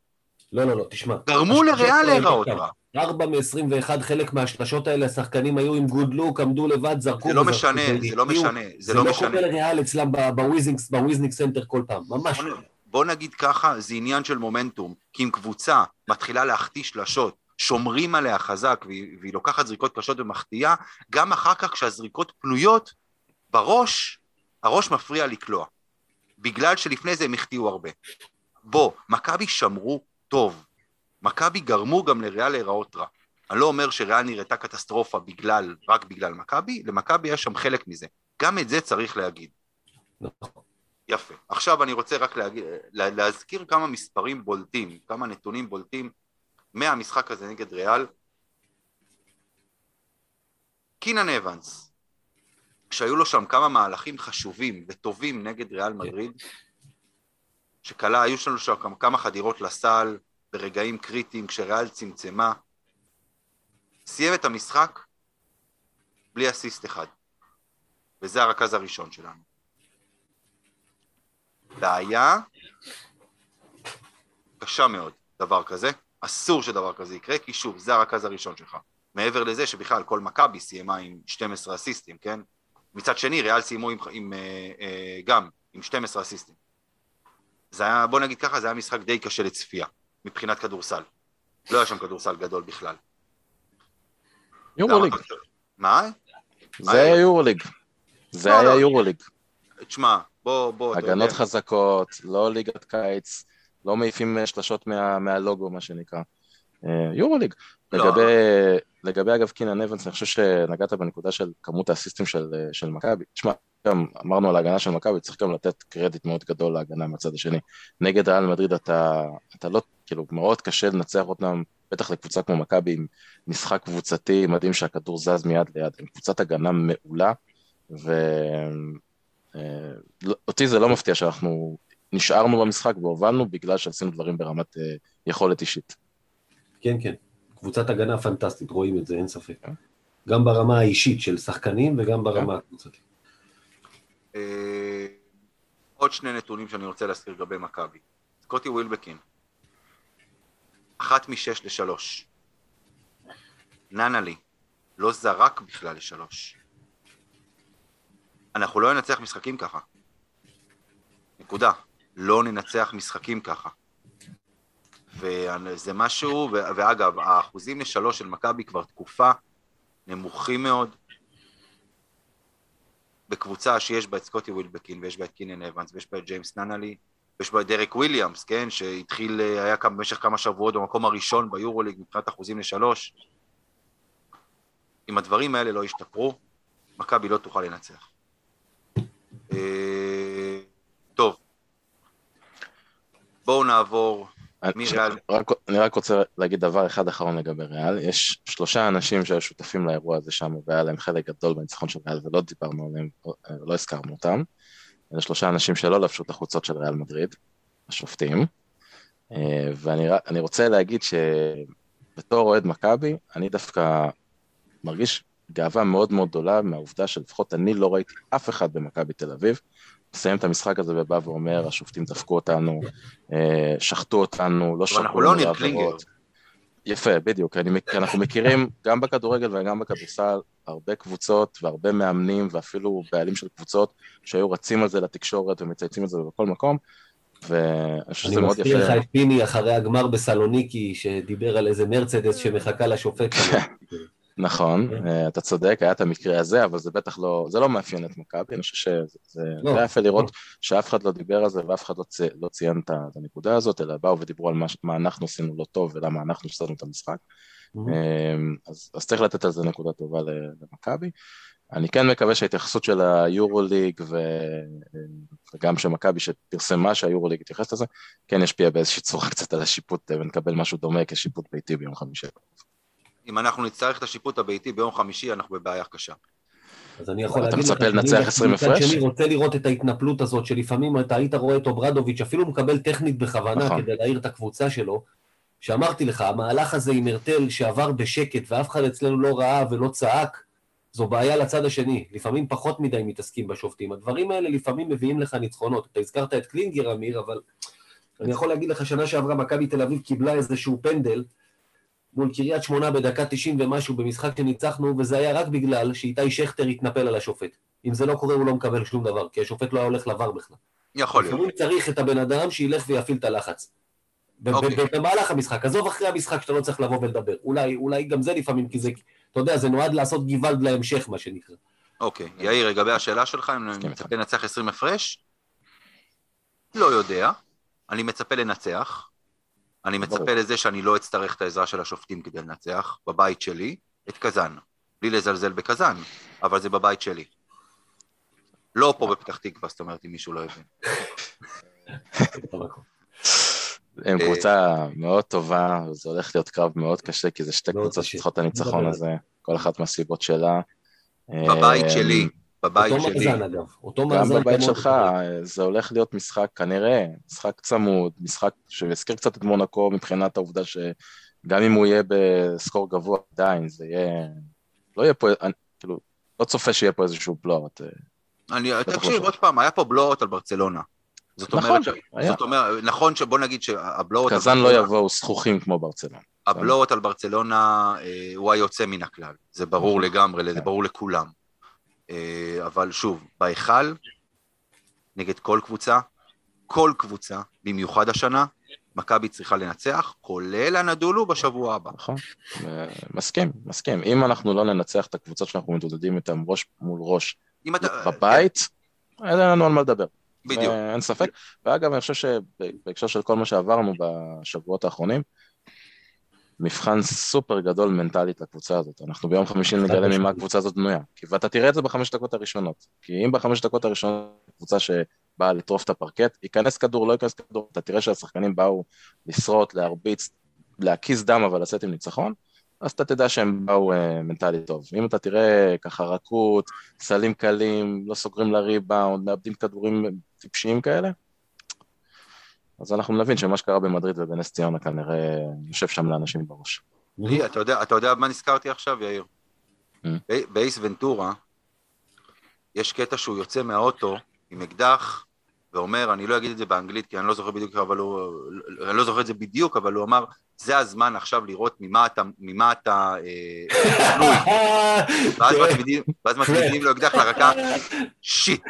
לא, לא, לא, תשמע. גרמו לריאל להיראות רע. ארבע מ-21, חלק מהשלשות האלה, השחקנים היו עם good look, עמדו לבד, זרקו. זה לא משנה, זה לא משנה, זה לא משנה. זה לא קורה לריאל אצלם ב WiZink Center כל פעם, ממש לא. בוא נגיד ככה, זה עניין של מומנטום, כי אם קבוצה מתחילה להחטיא שלשות שומרים עליה חזק והיא, והיא לוקחת זריקות קשות ומחטיאה, גם אחר כך כשהזריקות פנויות, בראש, הראש מפריע לקלוע. בגלל שלפני זה הם החטיאו הרבה. בוא, מכבי שמרו טוב. מכבי גרמו גם לריאל להיראות רע. אני לא אומר שריאל נראתה קטסטרופה בגלל, רק בגלל מכבי, למכבי יש שם חלק מזה. גם את זה צריך להגיד. יפה. עכשיו אני רוצה רק להגיד, להזכיר כמה מספרים בולטים, כמה נתונים בולטים מהמשחק הזה נגד ריאל, קינן אבנס, שהיו לו שם כמה מהלכים חשובים וטובים נגד ריאל כן. מדריד, שכלה, היו לנו שם כמה חדירות לסל ברגעים קריטיים כשריאל צמצמה, סיים את המשחק בלי אסיסט אחד, וזה הרכז הראשון שלנו. בעיה קשה מאוד, דבר כזה. אסור שדבר כזה יקרה, כי שוב, זה הרכז הראשון שלך. מעבר לזה שבכלל כל מכבי סיימה עם 12 אסיסטים, כן? מצד שני, ריאל סיימו עם, עם, אה, אה, גם עם 12 אסיסטים. זה היה, בוא נגיד ככה, זה היה משחק די קשה לצפייה, מבחינת כדורסל. לא היה שם כדורסל גדול בכלל. יורוליג. מה? זה היה יורוליג. זה לא, היה לא. יורוליג. תשמע, בוא, בוא, הגנות חזקות, לא ליגת קיץ. לא מעיפים אה, שלשות מה, מהלוגו, מה שנקרא. אה, יורוליג. לא. לגבי, לגבי אגב קינן אבנס, אני חושב שנגעת בנקודה של כמות האסיסטים של, אה, של מכבי. תשמע, גם אמרנו על ההגנה של מכבי, צריך גם לתת קרדיט מאוד גדול להגנה מהצד השני. נגד ריאל מדריד אתה, אתה לא, כאילו, מאוד קשה לנצח אותם, בטח לקבוצה כמו מכבי, עם משחק קבוצתי מדהים שהכדור זז מיד ליד, עם קבוצת הגנה מעולה, ואותי זה לא מפתיע שאנחנו נשארנו במשחק והובלנו בגלל שעשינו דברים ברמת uh, יכולת אישית. כן, כן. קבוצת הגנה פנטסטית, רואים את זה, אין ספק. כן. גם ברמה האישית של שחקנים וגם ברמה כן. הקבוצתית. אה, עוד שני נתונים שאני רוצה להזכיר לגבי מכבי. סקוטי ווילבקין, אחת משש לשלוש. ננלי, לא זרק בכלל לשלוש. אנחנו לא ננצח משחקים ככה. נקודה. לא ננצח משחקים ככה. וזה משהו, ואגב, האחוזים לשלוש של מכבי כבר תקופה נמוכים מאוד. בקבוצה שיש בה את סקוטי ווילבקין, ויש בה את קינן אבנס, ויש בה את ג'יימס ננלי, ויש בה את דרק וויליאמס, כן, שהתחיל, היה כאן במשך כמה שבועות במקום הראשון ביורוליג מבחינת אחוזים לשלוש. אם הדברים האלה לא ישתפרו, מכבי לא תוכל לנצח. אה, טוב, בואו נעבור מריאל. רק, אני רק רוצה להגיד דבר אחד אחרון לגבי ריאל, יש שלושה אנשים שהיו שותפים לאירוע הזה שם והיה להם חלק גדול בניצחון של ריאל ולא דיברנו עליהם, לא, הזכרנו אותם. אלה שלושה אנשים שלא לבשו את החולצות של ריאל מדריד, השופטים. אה, ואני רוצה להגיד שבתור אוהד מכבי, אני דווקא מרגיש גאווה מאוד מאוד גדולה מהעובדה שלפחות אני לא ראיתי אף אחד במכבי תל אביב מסיים את המשחק הזה ובא ואומר, השופטים דפקו אותנו, אה, שחטו אותנו, לא שחטו לנו בעבירות. יפה, בדיוק. אני, אנחנו מכירים גם בכדורגל וגם בכדורסל הרבה קבוצות והרבה מאמנים ואפילו בעלים של קבוצות שהיו רצים על זה לתקשורת ומצייצים על זה בכל מקום. ואני חושב שזה מאוד יפה. אני מזכיר לך את פיני אחרי הגמר בסלוניקי, שדיבר על איזה מרצדס שמחכה לשופט. נכון, כן. אה, אתה צודק, היה את המקרה הזה, אבל זה בטח לא, זה לא מאפיין את מכבי, אני חושב שזה לא, היה יפה לראות לא. שאף אחד לא דיבר על זה ואף אחד לא, צי, לא ציין את הנקודה הזאת, אלא באו ודיברו על מה, מה אנחנו עשינו לא טוב ולמה אנחנו הפסדנו את המשחק. אמ, אז, אז צריך לתת על זה נקודה טובה למכבי. אני כן מקווה שההתייחסות של היורוליג ו... וגם של מכבי שפרסמה שהיורוליג התייחס לזה, כן ישפיע באיזושהי צורה קצת על השיפוט ונקבל משהו דומה כשיפוט ביתי ביום חמישי. אם אנחנו נצטרך את השיפוט הביתי ביום חמישי, אנחנו בבעיה קשה. אז אני יכול להגיד לך... אתה מצפה לנצח 20 הפרש? אני רוצה לראות את ההתנפלות הזאת, שלפעמים אתה היית רואה את אוברדוביץ', אפילו מקבל טכנית בכוונה נכון. כדי להעיר את הקבוצה שלו, שאמרתי לך, המהלך הזה עם הרטל שעבר בשקט ואף אחד אצלנו לא ראה ולא צעק, זו בעיה לצד השני. לפעמים פחות מדי מתעסקים בשופטים. הדברים האלה לפעמים מביאים לך ניצחונות. אתה הזכרת את קלינגר, אמיר, אבל אני יכול להגיד לך, שנה שעברה מכבי תל אביב קיבלה איזשהו פנדל, מול קריית שמונה בדקה 90 ומשהו במשחק שניצחנו, וזה היה רק בגלל שאיתי שכטר התנפל על השופט. אם זה לא קורה, הוא לא מקבל שום דבר, כי השופט לא היה הולך לבר בכלל. יכול להיות. לפעמים צריך את הבן אדם שילך ויפעיל את הלחץ. אוקיי. במהלך המשחק, עזוב אחרי המשחק שאתה לא צריך לבוא ולדבר. אולי, אולי גם זה לפעמים, כי זה, אתה יודע, זה נועד לעשות גוואלד להמשך, מה שנקרא. אוקיי. יאיר, לגבי השאלה שלך, אם אני מצפה לנצח 20 הפרש? לא יודע. אני מצפה לנצח. אני מצפה לזה שאני לא אצטרך את העזרה של השופטים כדי לנצח, בבית שלי, את קזאן. בלי לזלזל בקזאן, אבל זה בבית שלי. לא פה בפתח תקווה, זאת אומרת, אם מישהו לא הבין. הם קבוצה מאוד טובה, זה הולך להיות קרב מאוד קשה, כי זה שתי קבוצות שצריכות את הניצחון הזה, כל אחת מהסיבות שלה. בבית אה, שלי, בבית אותו שלי. מאזן אגב, אותו מאזן. גם בבית שלך, זה הולך להיות משחק, כנראה, משחק צמוד, משחק שהזכיר קצת את מונקו מבחינת העובדה שגם אם הוא יהיה בסקור גבוה, עדיין זה יהיה, לא יהיה פה, אני, כאילו, לא צופה שיהיה פה איזשהו בלוט. אה, אני, תקשיב, עוד פעם, היה פה בלוט על ברצלונה. זאת נכון, אומרת, ש... זאת אומרת, נכון שבוא נגיד שהבלוט... קזאן לא יבואו זכוכים כמו ברצלונה. הבלוט על ברצלונה אה, הוא היוצא מן הכלל, זה ברור נכון. לגמרי, זה כן. ברור לכולם. אה, אבל שוב, בהיכל, נגד כל קבוצה, כל קבוצה, במיוחד השנה, מכבי צריכה לנצח, כולל הנדולו בשבוע הבא. נכון, מסכים, מסכים. אם אנחנו לא ננצח את הקבוצות שאנחנו מתמודדים איתן ראש מול ראש בבית. אין לנו על מה לדבר. בדיוק. אין ספק. ואגב, אני חושב שבהקשר של כל מה שעברנו בשבועות האחרונים, מבחן סופר גדול מנטלית לקבוצה הזאת. אנחנו ביום חמישי נגלה ממה הקבוצה הזאת בנויה. ואתה תראה את זה בחמש דקות הראשונות. כי אם בחמש דקות הראשונות קבוצה שבאה לטרוף את הפרקט, ייכנס כדור, לא ייכנס כדור, אתה תראה שהשחקנים באו לשרוט, להרביץ, להקיז דם אבל לצאת עם ניצחון, אז אתה תדע שהם באו uh, מנטלית טוב. אם אתה תראה ככה רכות, סלים קלים, לא סוגרים לריבאונד, מאבדים כדורים טיפשיים כאלה, אז אנחנו נבין שמה שקרה במדריד ובנס ציונה כנראה יושב שם לאנשים בראש. לי, אתה יודע, אתה יודע מה נזכרתי עכשיו, יאיר? Mm. באייס ונטורה, יש קטע שהוא יוצא מהאוטו עם אקדח ואומר, אני לא אגיד את זה באנגלית כי אני לא זוכר בדיוק, אבל הוא, אני לא זוכר את זה בדיוק, אבל הוא אמר, זה הזמן עכשיו לראות ממה אתה, ממה אתה. אה, ואז מצמידים לו אקדח לרקה, שיט.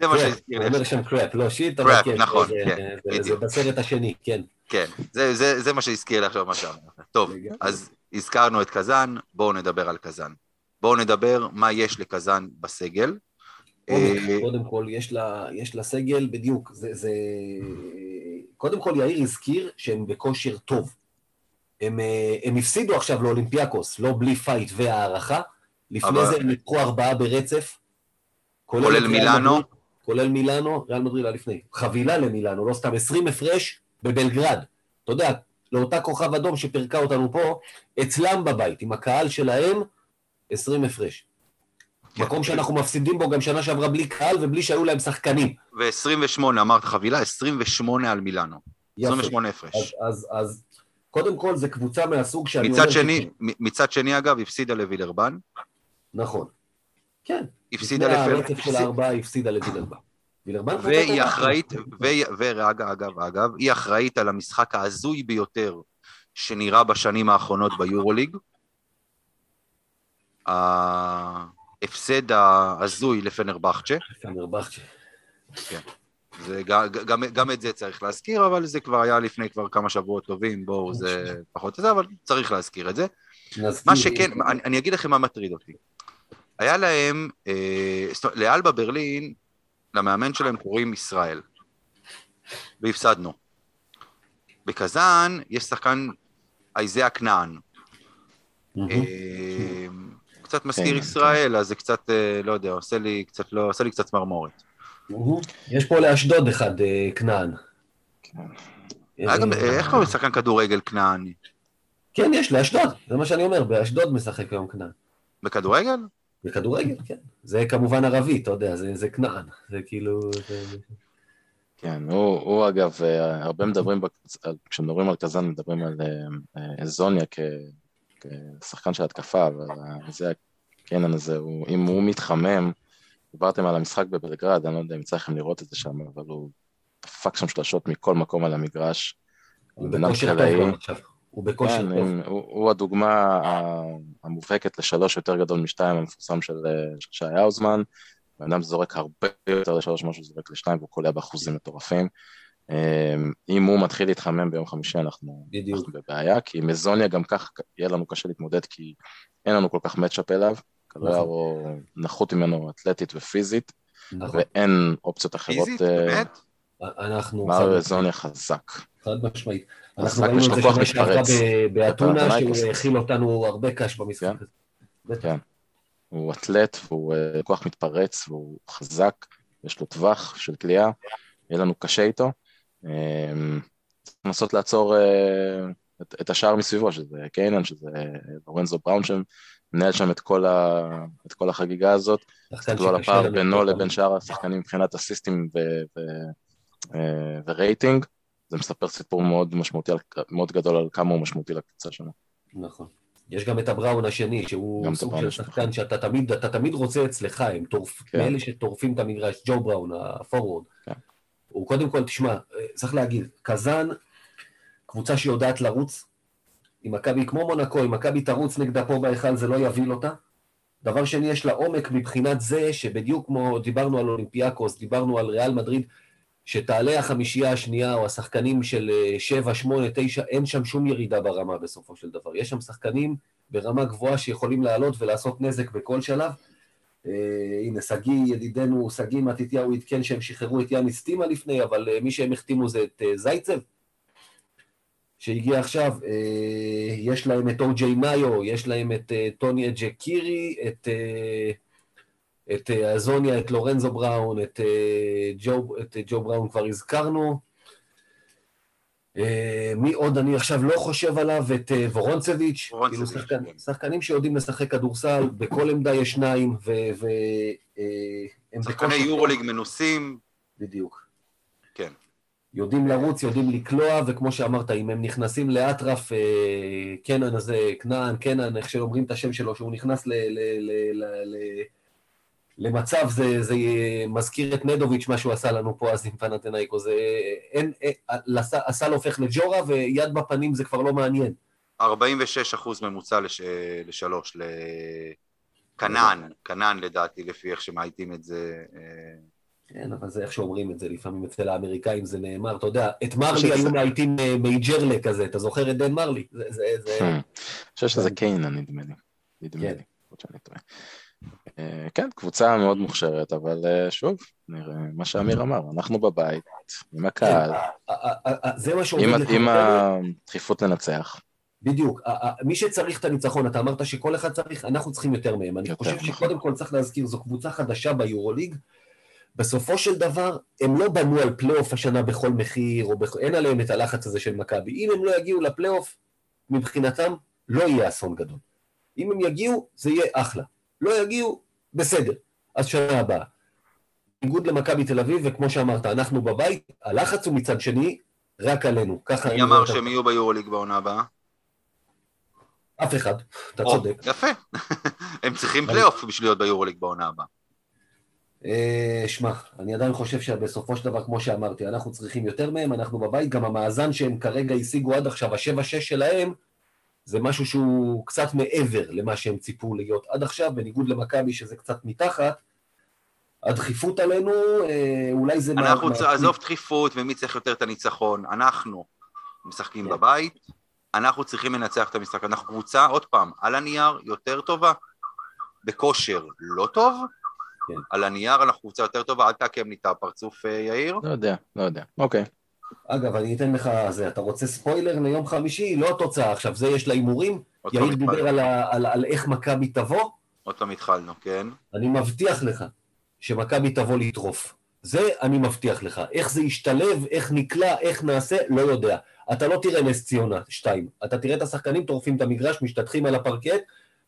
זה מה שהזכיר לי. הוא אומר שם קראפ, לא שיט, אבל כן, נכון, כן, זה בסרט השני, כן. כן, זה מה שהזכיר לי עכשיו מה שאמרת. טוב, אז הזכרנו את קזאן, בואו נדבר על קזאן. בואו נדבר מה יש לקזאן בסגל. אה, קודם כל, יש לה סגל, בדיוק, זה... קודם כל, יאיר הזכיר שהם בכושר טוב. הם, אה, הם הפסידו עכשיו לאולימפיאקוס, לא בלי פייט והארכה. לפני אבל... זה הם ניצחו ארבעה ברצף. כולל מילאנו. כולל מילאנו, ריאל מדריד היה לפני. חבילה למילאנו, לא סתם 20 הפרש בבלגרד. אתה יודע, לאותה כוכב אדום שפירקה אותנו פה, אצלם בבית, עם הקהל שלהם, 20 הפרש. מקום שאנחנו מפסידים בו גם שנה שעברה בלי קהל ובלי שהיו להם שחקנים. ו-28, אמרת חבילה, 28 על מילאנו. יפה. 28 הפרש. אז, אז, אז קודם כל, זו קבוצה מהסוג שאני מצד. שני, ש- מצד שני אגב, הפסידה לווילרבן, נכון. כן. הפסידה לפני. הרצף של הארבעה הפסידה לווילרבן. והיא. אחראית, ואגב, אגב, אגב, היא אחראית על המשחק ההזוי ביותר שנראה בשנים האחרונות ביורוליג. ההפסד ההזוי לפנרבחצ'ה, פנרבחצ'ה. זה גם, גם, גם את זה צריך להזכיר, אבל זה כבר היה לפני כבר כמה שבועות טובים, בואו, זה פחות זה, אבל צריך להזכיר את זה. נזכיר- מה שכן, אני, אני אגיד לכם מה מטריד אותי. היה להם, אה, לאלבה ברלין, למאמן שלהם קוראים ישראל, והפסדנו. בקזאן יש שחקן אייזאה כנען. אה, קצת מזכיר כן, ישראל, אז זה קצת, אה, לא יודע, עושה לי קצת, לא, עושה לי קצת צמרמורת. יש פה לאשדוד אחד, אה, כנען. כן. איך קוראים לשחקן כדורגל כנעני? כן, יש, לאשדוד. זה מה שאני אומר, באשדוד משחק היום כנען. בכדורגל? בכדורגל, כן. זה כמובן ערבי, אתה יודע, זה, זה כנען. זה כאילו... זה... כן, הוא, הוא אגב, אה, הרבה מדברים, כשמדברים על קזאן, מדברים על אה, אה, זוניה כ, כשחקן של התקפה, אבל זה הקנן הזה, הוא, אם הוא מתחמם, דיברתם על המשחק בבלגרד, אני לא יודע אם יצא לכם לראות את זה שם, אבל הוא דפק שם שלשות מכל מקום על המגרש. הוא בן אדם בכושר הוא בכושר כן, טוב. הוא, הוא הדוגמה המובהקת לשלוש יותר גדול משתיים המפורסם של אה, של שי האוזמן. בן אדם זורק הרבה יותר לשלוש ממה שהוא זורק לשתיים והוא קולע באחוזים מטורפים. אה, אם הוא מתחיל להתחמם ביום חמישי אנחנו בדיוק. אנחנו בבעיה, כי מזוניה גם כך יהיה לנו קשה להתמודד כי אין לנו כל כך מצ'אפ אליו. קלויה נכון. הוא נחות ממנו אתלטית ופיזית, נכון. ואין אופציות אחרות. פיזית? אה, באמת? אנחנו... מריו חד- זוניה חזק. חד משמעית. אנחנו ראינו את זה שנה שעברה באתונה. שהוא הכיל אותנו הרבה קש במשחק כן. הזה. כן. הוא אתלט, והוא אה, כוח מתפרץ, והוא חזק, יש לו טווח של כליאה, יהיה לנו קשה איתו. אה, צריך לנסות לעצור אה, את, את השאר מסביבו, שזה קיינן, שזה לורנזו בראון שמנהל שם את כל, ה, את כל החגיגה הזאת. תסתכלו על הפער בינו לבין שאר השחקנים מבחינת אסיסטים ו, ו, אה, ורייטינג. זה מספר סיפור מאוד משמעותי, מאוד גדול על כמה הוא משמעותי לקבוצה שלנו. נכון. יש גם את הבראון השני, שהוא סוג של. שחקן שאתה תמיד, אתה תמיד רוצה אצלך, הם טורפ, כן. מאלה שטורפים את המגרש, ג'ו בראון, הפורוורד. כן. הוא קודם כל, תשמע, צריך להגיד, קזאן, קבוצה שיודעת לרוץ, עם מכבי, כמו מונקו, אם מכבי תרוץ נגדה פה בהיכל, זה לא יבהיל אותה. דבר שני, יש לה עומק מבחינת זה שבדיוק כמו דיברנו על אולימפיאקוס, דיברנו על ריאל מדריד, שתעלה החמישייה השנייה או השחקנים של אה, שבע, שמונה, תשע, אין שם שום ירידה ברמה בסופו של דבר. יש שם שחקנים ברמה גבוהה שיכולים לעלות ולעשות נזק בכל שלב. אה, הנה, שגיא, ידידנו, שגיא מתתיהו עדכן שהם שחררו את יאניס סטימה לפני, אבל אה, מי שהם החתימו זה את אה, זייצב, שהגיע עכשיו. אה, יש להם את או.ג'יי מאיו, יש להם את אה, טוני אג'קירי, את... אה, את אה, אזוניה, את לורנזו בראון, את אה, ג'ו, את אה, ג'ו בראון כבר הזכרנו. מי עוד אני עכשיו לא חושב עליו? את וורונצביץ', כאילו שחקן, כן. שחקנים שיודעים לשחק כדורסל, בכל עמדה יש שניים, והם שחקני יורוליג מנוסים, בדיוק. כן. יודעים לרוץ, יודעים לקלוע, וכמו שאמרת, אם הם נכנסים לאטרף, קנן הזה, כנען, קנן, איך שאומרים את השם שלו, שהוא נכנס ל, ל, ל, ל, ל, למצב, זה, זה מזכיר את נדוביץ', מה שהוא עשה לנו פה אז עם פנתנאיקו, זה אין, הסל הופך לג'ורה, ויד בפנים זה כבר לא מעניין. 46 אחוז ממוצע לש... לשלוש, לכנען, כנען לדעתי, לפי איך שמאייתים את זה. אה, כן, אבל זה איך שאומרים את זה, לפעמים אצל האמריקאים זה נאמר, אתה יודע, את מרלי היו מעיטים אה, מייג'רלה כזה, אתה זוכר את דן מרלי? זה, זה, זה... אני חושב שזה כן. קיינן, נדמה לי. נדמה כן. לי, שאני טועה. אה, כן, קבוצה מאוד מוכשרת, אבל אה, שוב, נראה מה שאמיר אמר, אנחנו בבית, עם הקהל, ה- ה- ה- ה- זה מה שעובד עם הדחיפות לנצח. בדיוק. מי שצריך את הניצחון, אתה אמרת שכל אחד צריך, אנחנו צריכים יותר מהם. אני חושב נכון. שקודם כל צריך להזכיר, זו קבוצה חדשה ביורוליג, בסופו של דבר, הם לא בנו על פלייאוף השנה בכל מחיר, או בכ... אין עליהם את הלחץ הזה של מכבי. אם הם לא יגיעו לפלייאוף, מבחינתם לא יהיה אסון גדול. אם הם יגיעו, זה יהיה אחלה. לא יגיעו, בסדר. אז שנה הבאה. בניגוד למכבי תל אביב, וכמו שאמרת, אנחנו בבית, הלחץ הוא מצד שני רק עלינו. ככה... מי אמר שהם יהיו ביורוליג בעונה הבאה? אף אחד, אתה או, צודק. יפה. הם צריכים פלייאוף בשביל להיות ביורוליג בעונה הבאה. אה, שמע, אני עדיין חושב שבסופו של דבר, כמו שאמרתי, אנחנו צריכים יותר מהם, אנחנו בבית, גם המאזן שהם כרגע השיגו עד עכשיו, השבע-שש שלהם, זה משהו שהוא קצת מעבר למה שהם ציפו להיות עד עכשיו, בניגוד למכבי שזה קצת מתחת. הדחיפות עלינו, אה, אולי זה... אנחנו מה- צריכים, עזוב דחיפות ומי צריך יותר את הניצחון, אנחנו משחקים כן. בבית, אנחנו צריכים לנצח את המשחק, אנחנו קבוצה, עוד פעם, על הנייר יותר טובה, בכושר לא טוב, כן. על הנייר אנחנו קבוצה יותר טובה, אל תעקם לי את הפרצוף אה, יאיר, לא יודע, לא יודע. אוקיי. אגב, אני אתן לך זה, אתה רוצה ספוילר ליום חמישי? לא התוצאה עכשיו, זה יש להימורים. יאיר דיבר על, ה- על, על איך מכבי תבוא, עוד פעם התחלנו, כן? אני מבטיח לך שמכבי תבוא לטרוף. זה אני מבטיח לך. איך זה ישתלב, איך נקלע, איך נעשה, לא יודע. אתה לא תראה נס ציונה, שתיים. אתה תראה את השחקנים טורפים את המגרש, משתטחים על הפרקט,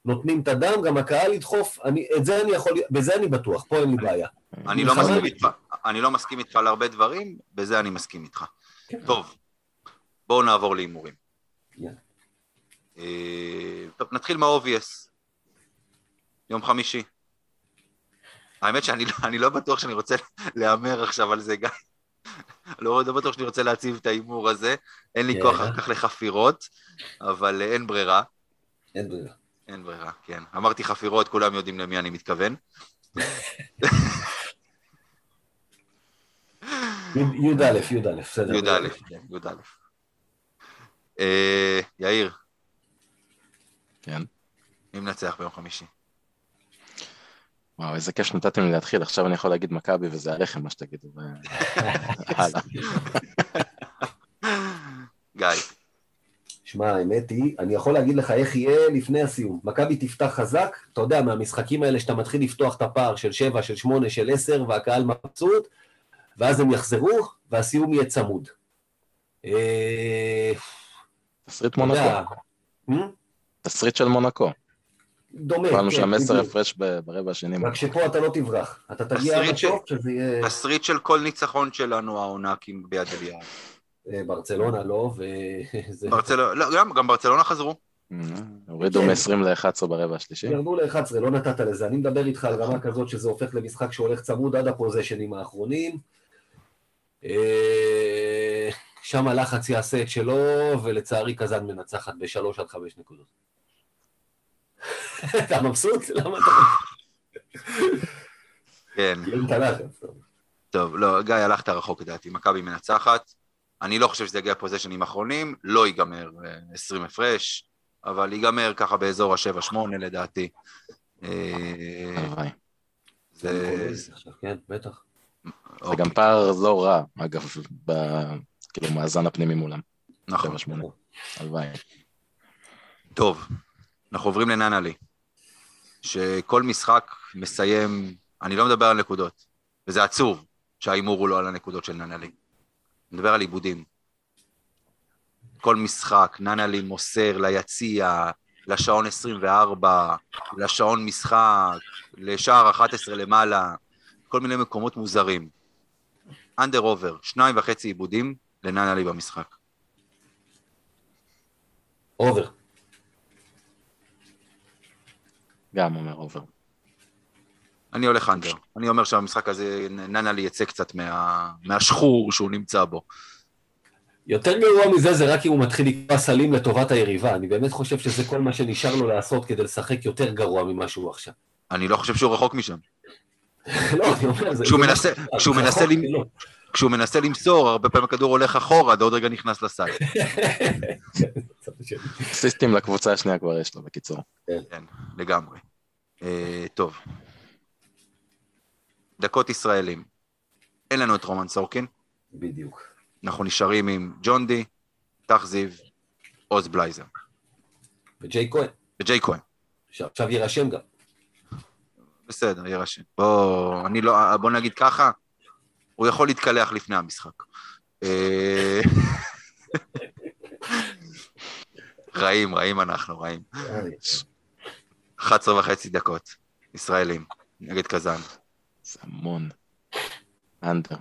נותנים את הדם, גם הקהל ידחוף, אני, את זה אני יכול, בזה אני בטוח, פה אין לי בעיה. אני לא מסכים איתך, אני לא מסכים איתך על הרבה דברים, בזה אני מסכים איתך. כן. טוב, בואו נעבור להימורים. אה, טוב, נתחיל מה-obvious. יום חמישי. האמת שאני לא- לא בטוח שאני רוצה להמר עכשיו על זה, גיא. לא, לא בטוח שאני רוצה להציב את ההימור הזה, אין לי כן. כוח אחר כך לחפירות, אבל אה, אין ברירה. אין ברירה. אין ברירה, כן. אמרתי חפירות, כולם יודעים למי אני מתכוון. י"א, י"א, בסדר. י"א, כן, י"א. אה, יאיר, כן. מי מנצח ביום חמישי? וואו, איזה כיף שנתתם לי להתחיל, עכשיו אני יכול להגיד מכבי וזה הלחם מה שתגידו. הלאה. גיא, שמע, האמת היא, אני יכול להגיד לך איך יהיה לפני הסיום. מכבי תפתח חזק, אתה יודע, מהמשחקים האלה שאתה מתחיל לפתוח את הפער של 7, של 8, של 10, והקהל מבסוט, ואז הם יחזרו, והסיום יהיה צמוד. אה, תסריט מונקו, אה? תסריט של מונקו. דומה, קיבלנו שם עשר. הפרש ברבע השני. רק שפה אתה לא תברח. אתה תגיע עד הסוף, שזה יהיה... תסריט של כל ניצחון שלנו העונה כאילו ביד אליהו. אה, ברצלונה לא, וזה... ברצלונה, לא, גם, גם ברצלונה חזרו. אה, הורידו כן. מ-20 ל-11 ברבע השלישי. ירדו ל-11, לא נתת לזה. אני מדבר איתך על רמה כזאת שזה הופך למשחק שהולך צמוד עד הפוזיישנים האחרונים. אה, שם הלחץ יעשה את שלו, ולצערי קזאן מנצחת בשלוש עד חמש נקודות. אתה מבסוט? למה אתה... כן, הלחץ. טוב, לא, גיא, הלכת רחוק לדעתי. מכבי מנצחת. אני לא חושב שזה יגיע פוזיישנים אחרונים, לא ייגמר אה, 20 הפרש, אבל ייגמר ככה באזור ה-7-8 לדעתי. אה, כן, בטח. זה גם פער לא רע, אגב, ב- כאילו מאזן הפנימי מולם. נכון. 7-8. הלוואי. טוב, אנחנו עוברים לננלי, שכל משחק מסיים, אני לא מדבר על נקודות, וזה עצוב שההימור הוא לא על הנקודות של ננלי. אני מדבר על עיבודים. כל משחק, ננלי מוסר ליציע, לשעון 24, לשעון משחק, לשער 11 למעלה, כל מיני מקומות מוזרים. under over, שניים וחצי איבודים לננלי במשחק. אובר. גם אומר אובר. אני הולך אנדר. אני אומר שהמשחק הזה, ננלי יצא קצת מה, מהחור שהוא נמצא בו. יותר גרוע מזה זה רק אם הוא מתחיל לקבוע סלים לטובת היריבה. אני באמת חושב שזה כל מה שנשאר לו לעשות כדי לשחק יותר גרוע ממה שהוא עכשיו. אני לא חושב שהוא רחוק משם. לא, אני אומר, זה... כשהוא מנסה- משהו- כשהוא מנסה רחוק למ- שלא. כשהוא מנסה למסור, הרבה פעמים הכדור הולך אחורה, עד עוד רגע נכנס לסל. אסיסטים לקבוצה השנייה כבר יש לו, בקיצור. כן, לגמרי. אה, טוב. דקות ישראלים. אין לנו את רומן סורקין, בדיוק. אנחנו נשארים עם ג'ון די, טח זיו, עוז בלייזר. וג'יי כהן, וג'יי כהן. שעכשיו יירשם גם. בסדר, יירשם. בוא, אני לא, בוא נגיד ככה, הוא יכול להתקלח לפני המשחק. אה, רעים, רעים אנחנו, רעים. 11 וחצי דקות, ישראלים, נגד קזאן. המון. אנדר.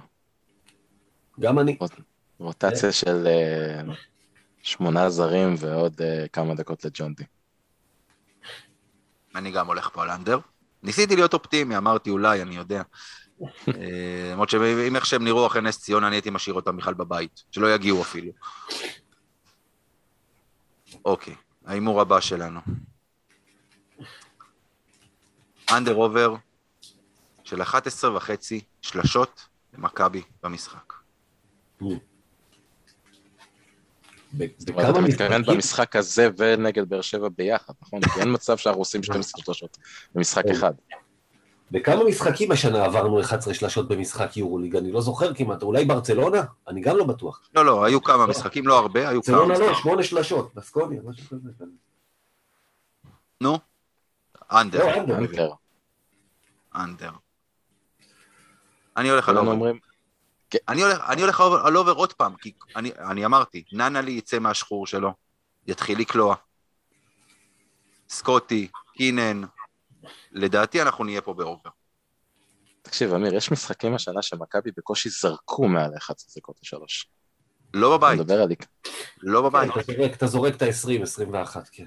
גם אני. רוטציה של אה, שמונה זרים ועוד אה, כמה דקות לג'ון די. אני גם הולך פה על אנדר. ניסיתי להיות אופטימי, אמרתי אולי, אני יודע. אה, למרות שאם איך שהם נראו אחרי נס ציונה, אני הייתי משאיר אותם בכלל בבית, שלא יגיעו אפילו. אוקיי, ההימור הבא שלנו. אנדר עובר של 11 וחצי שלשות למכבי במשחק. זאת אומרת, אתה מתכוון במשחק הזה ונגד באר שבע ביחד, נכון? כי אין מצב שאנחנו עושים 12 שלשות במשחק כן. אחד. בכמה משחקים השנה עברנו 11 שלשות במשחק יורוליג? אני לא זוכר כמעט, אולי ברצלונה? אני גם לא בטוח. לא, לא, היו כמה משחקים, לא הרבה, היו כמה ברצלונה לא, משחקים. שמונה שלשות, בסקוניה, משהו כזה. נו, under, לא, under. under. אני הולך על over. אני הולך, אני הולך על על over עוד פעם, כי אני, אני אמרתי, ננלי יצא מהחור שלו, יתחיל לקלוע. סקוטי, קינן, לדעתי אנחנו נהיה פה ב over. תקשיב, אמיר, יש משחקים השנה שמכבי בקושי זרקו מעל 11 דקות לשלוש. לא בבית, מדבר על... לא בבית. אתה זורק את ה-20, 21, כן.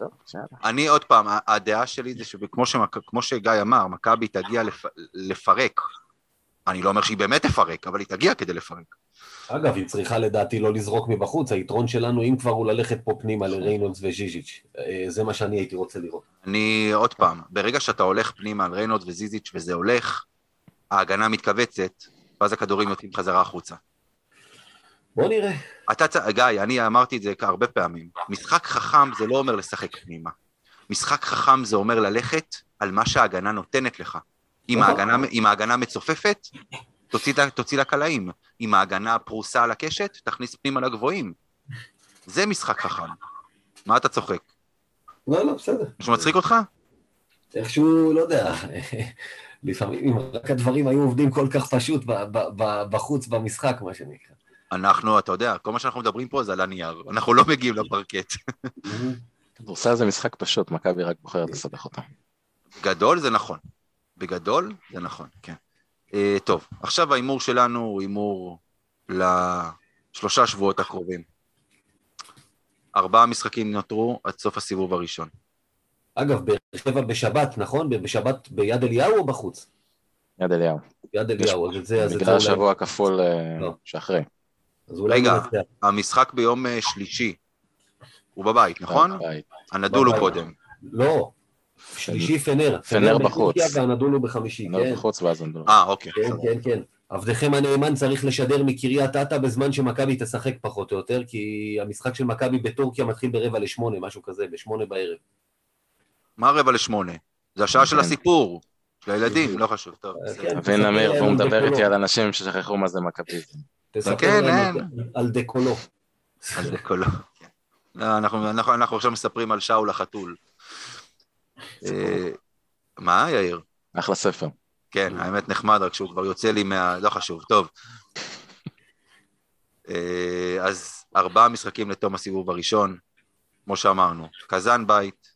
זהו. אני עוד פעם, הדעה שלי זה שכמו שגיא אמר, מכבי תגיע לפ, לפרק. אני לא אומר שהיא באמת תפרק, אבל היא תגיע כדי לפרק. אגב, היא צריכה לדעתי לא לזרוק מבחוץ, היתרון שלנו, אם כבר, הוא ללכת פה פנימה לריינולדס וז'יז'יץ'. אה, זה מה שאני הייתי רוצה לראות. אני, עוד פעם, ברגע שאתה הולך פנימה על ריינולד וזיזיץ' וזה הולך, ההגנה מתכווצת, ואז הכדורים יוצאים חזרה החוצה. בוא נראה. אתה, צ- גיא, אני אמרתי את זה הרבה פעמים, משחק חכם זה לא אומר לשחק פנימה. משחק חכם זה אומר ללכת על מה שההגנה נותנת לך. אם. ההגנה, אם ההגנה מצופפת, תוציא, תוציא לקלעים. אם ההגנה פרוסה על הקשת, תכניס פנימה לגבוהים. זה משחק חכם. מה אתה צוחק? לא, לא, בסדר. משהו מצחיק אותך? איכשהו, לא יודע, לפעמים, אם רק הדברים היו עובדים כל כך פשוט בחוץ במשחק, מה שנקרא. אנחנו, אתה יודע, כל מה שאנחנו מדברים פה זה על הנייר. אנחנו לא מגיעים לפרקט. כדורסל זה משחק פשוט, מכבי רק בוחרת לסבך אותה. בגדול זה נכון. בגדול זה נכון, כן. אה, טוב, עכשיו ההימור שלנו הוא הימור לשלושה שבועות הקרובים. ארבעה משחקים נותרו עד סוף הסיבוב הראשון. אגב, באר שבע בשבת, נכון? בשבת ביד אליהו או בחוץ? יד אליהו. יד אליהו, אז את זה, אז את זה בגלל. השבוע הכפול. שאחרי. אז אולי רגע. המשחק ביום אה, שלישי, הוא בבית, נכון? בבית. הנדולו בבית. קודם. לא, שלישי פנר. פנר בחוץ. בטורקיה והנדולו בחמישי, כן. בחוץ ואז נדבר. אה, אוקיי. כן, כן, כן. עבדכם הנאמן צריך לשדר מקריית אתא בזמן שמכבי תשחק פחות או יותר, כי המשחק של מכבי בטורקיה מתחיל ברבע לשמונה, משהו כזה, בשמונה בערב. מה רבע לשמונה? זה השעה של כן. הסיפור. של הילדים, לא חשוב. טוב, אמיר, והוא על מדבר. איתי על אנשים ששכחו מה זה מכביזם. תספר כן, אין. על- על דקולו. אז זה קולו. כן. לא, אנחנו, אנחנו, אנחנו עכשיו מספרים על שאול החתול. אה, מה, יאיר? אחלה ספר. כן, האמת נחמד, רק שהוא כבר יוצא לי מה... לא חשוב, טוב. אה, אז ארבעה משחקים לתום הסיבוב הראשון, כמו שאמרנו, קזאן בית,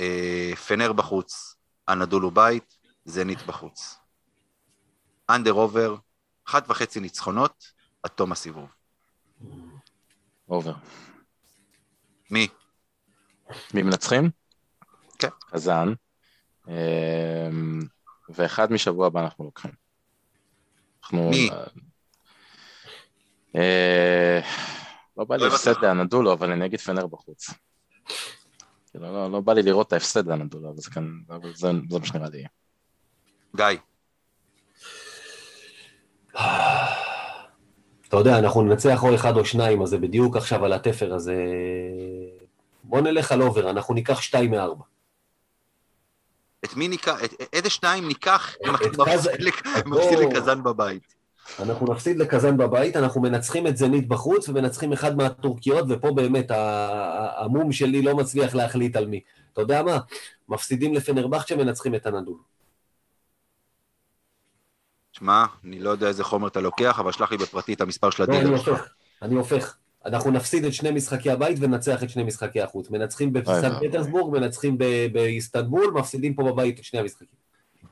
אה, פנר בחוץ, אנדולו בית, זנית בחוץ. under over, אחת וחצי ניצחונות עד תום הסיבוב. over. מי? מי מנצחים? כן. קזאן. אמ, ואחד משבוע הבא אנחנו לוקחים. אנחנו... מי? אה, לא בא לי לא הפסד. לאנדולו, אבל אני אגיד פנר בחוץ. כאילו, לא, לא בא לי לראות את ההפסד לאנדולו, אבל זה מה שנראה לי. גיא. אתה יודע, אנחנו ננצח או אחד או שניים, אז זה בדיוק עכשיו על התפר הזה. בוא נלך על אובר, אנחנו ניקח שתיים מארבע. את מי ניקח, את, איזה שניים ניקח אם מפסיד לקזאן בבית? אנחנו נפסיד לקזאן בבית, אנחנו מנצחים את זנית בחוץ ומנצחים אחד מהטורקיות, ופה באמת המום שלי לא מצליח להחליט על מי. אתה יודע מה? מפסידים לפנרבכצ'ה, מנצחים את הנדול. שמע, אני לא יודע איזה חומר אתה לוקח, אבל שלח לי בפרטי את המספר של לא, הדילר אני שלך. הופך, אני הופך. אנחנו נפסיד את שני משחקי הבית וננצח את שני משחקי החוץ. מנצחים בסן פטרסבורג, מנצחים באיסטנבול, מפסידים פה בבית את שני המשחקים.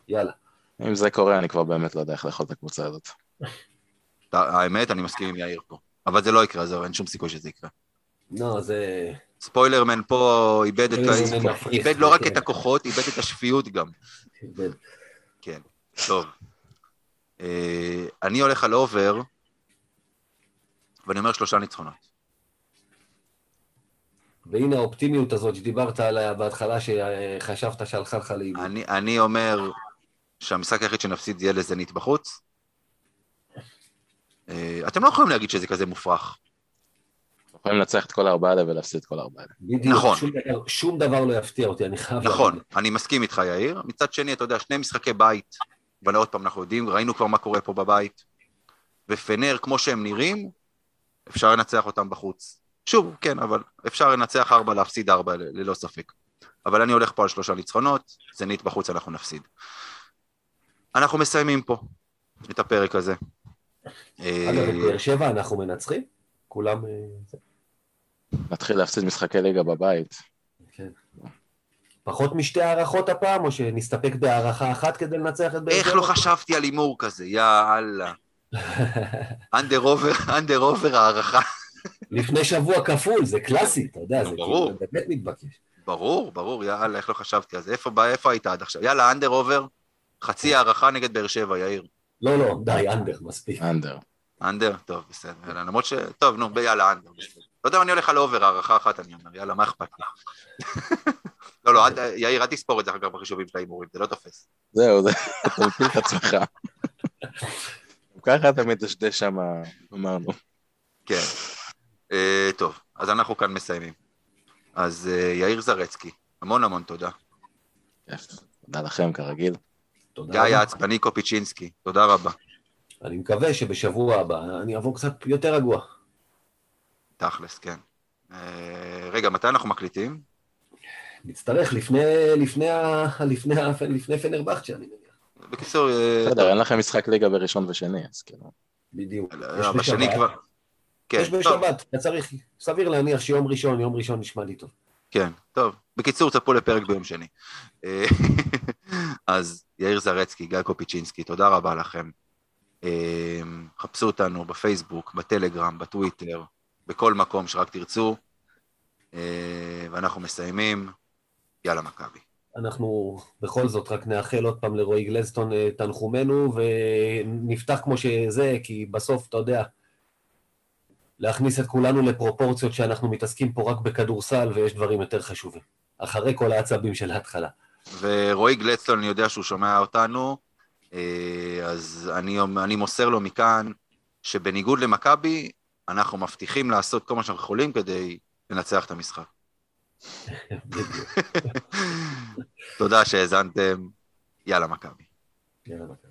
יאללה. אם זה קורה, אני כבר באמת לא יודע איך לאכול את הקבוצה הזאת. האמת, אני מסכים עם יאיר פה. אבל זה לא יקרה, זהו, אין שום סיכוי שזה יקרה. לא, זה... ספוילרמן פה איבד, את, מפריך, איבד לא רק כן. את הכוחות, איבד את השפיות גם. כן, טוב. אה, אני הולך על אובר, ואני אומר שלושה ניצחונות. והנה האופטימיות הזאת שדיברת עליה בהתחלה, שחשבת שהלכה לך לאיבוד. אני, אני אומר שהמשחק היחיד שנפסיד יהיה לזנית בחוץ. אה, אתם לא יכולים להגיד שזה כזה מופרך. יכולים לנצח את כל הארבעה האלה ולהפסיד את כל הארבעה האלה. בדיוק, נכון. שום דבר, שום דבר לא יפתיע אותי, אני חייב נכון, להגיד. אני מסכים איתך, יאיר. מצד שני, אתה יודע, שני משחקי בית, אבל עוד פעם, אנחנו יודעים, ראינו כבר מה קורה פה בבית. ופנר, כמו שהם נראים, אפשר לנצח אותם בחוץ. שוב, כן, אבל אפשר לנצח ארבע, להפסיד ארבע, ללא ספק. אבל אני הולך פה על שלושה ניצחונות, זנית בחוץ אנחנו נפסיד. אנחנו מסיימים פה את הפרק הזה. אגב, את באר שבע אנחנו מנצחים? כולם... אה, נתחיל להפסיד משחקי ליגה בבית. כן. פחות משתי הערכות הפעם, או שנסתפק בהערכה אחת כדי לנצח את באר שבע? איך לא חשבתי על הימור כזה, יא יאללה. under over, under over הארכה. לפני שבוע כפול, זה קלאסי, אתה יודע, זה ברור. כאילו באמת מתבקש. ברור, ברור, יאללה, איך לא חשבתי על זה? איפה, בא- איפה היית עד עכשיו? יאללה, under over, חצי הארכה נגד באר שבע, יאיר. לא, לא, די, אנדר, מספיק. אנדר. אנדר? טוב, בסדר. יאללה, למרות ש... טוב, נו, ביאללה, under. לא יודע, אני הולך על over, הארכה אחת, אני אומר, יאללה, מה אכפת לי? לא, לא, יאיר, אל תספור את זה אחר כך בחישובים של ההימורים, זה לא תופס. זהו, זה- אתה מפיל את עצמך. ככה אתה מדשדש שם, אמרנו. כן. אה, טוב, אז אנחנו כאן מסיימים. אז אה, יאיר זרצקי, המון המון תודה. כיף. תודה לכם, כרגיל. תודה גיא. העצבני קופיצ'ינסקי, תודה רבה. אני מקווה שבשבוע הבא אני אבוא קצת יותר רגוע. תכלס, כן. אה, רגע, מתי אנחנו מקליטים? נצטרך לפני, לפני, לפני, לפני פנרבכצ'ה, אני מניח. בקיצור, אה, בסדר, אין לכם משחק ליגה בראשון ושני, אז כאילו. בדיוק. לא, יש בשני. כבר... כן, יש בשבת, אתה צריך, סביר להניח שיום ראשון, יום ראשון נשמע לי טוב. כן, טוב. בקיצור, צפו לפרק ביום שני. אה, אז יאיר זרצקי, גיא קופיצ'ינסקי, תודה רבה לכם. אה, חפשו אותנו בפייסבוק, בטלגרם, בטוויטר, בכל מקום שרק תרצו. אה, ואנחנו מסיימים. יאללה, מכבי. אנחנו בכל זאת רק נאחל עוד פעם לרועי גלזטון אה, תנחומינו, ונפתח כמו שזה, כי בסוף, אתה יודע, להכניס את כולנו לפרופורציות שאנחנו מתעסקים פה רק בכדורסל, ויש דברים יותר חשובים. אחרי כל העצבים של ההתחלה. ורועי גלדסטון, אני יודע שהוא שומע אותנו, אה, אז אני, אני מוסר לו מכאן שבניגוד למכבי, אנחנו מבטיחים לעשות כל מה שאנחנו יכולים כדי לנצח את המשחק. תודה שהאזנתם, יאללה מכבי. יאללה, מכבי.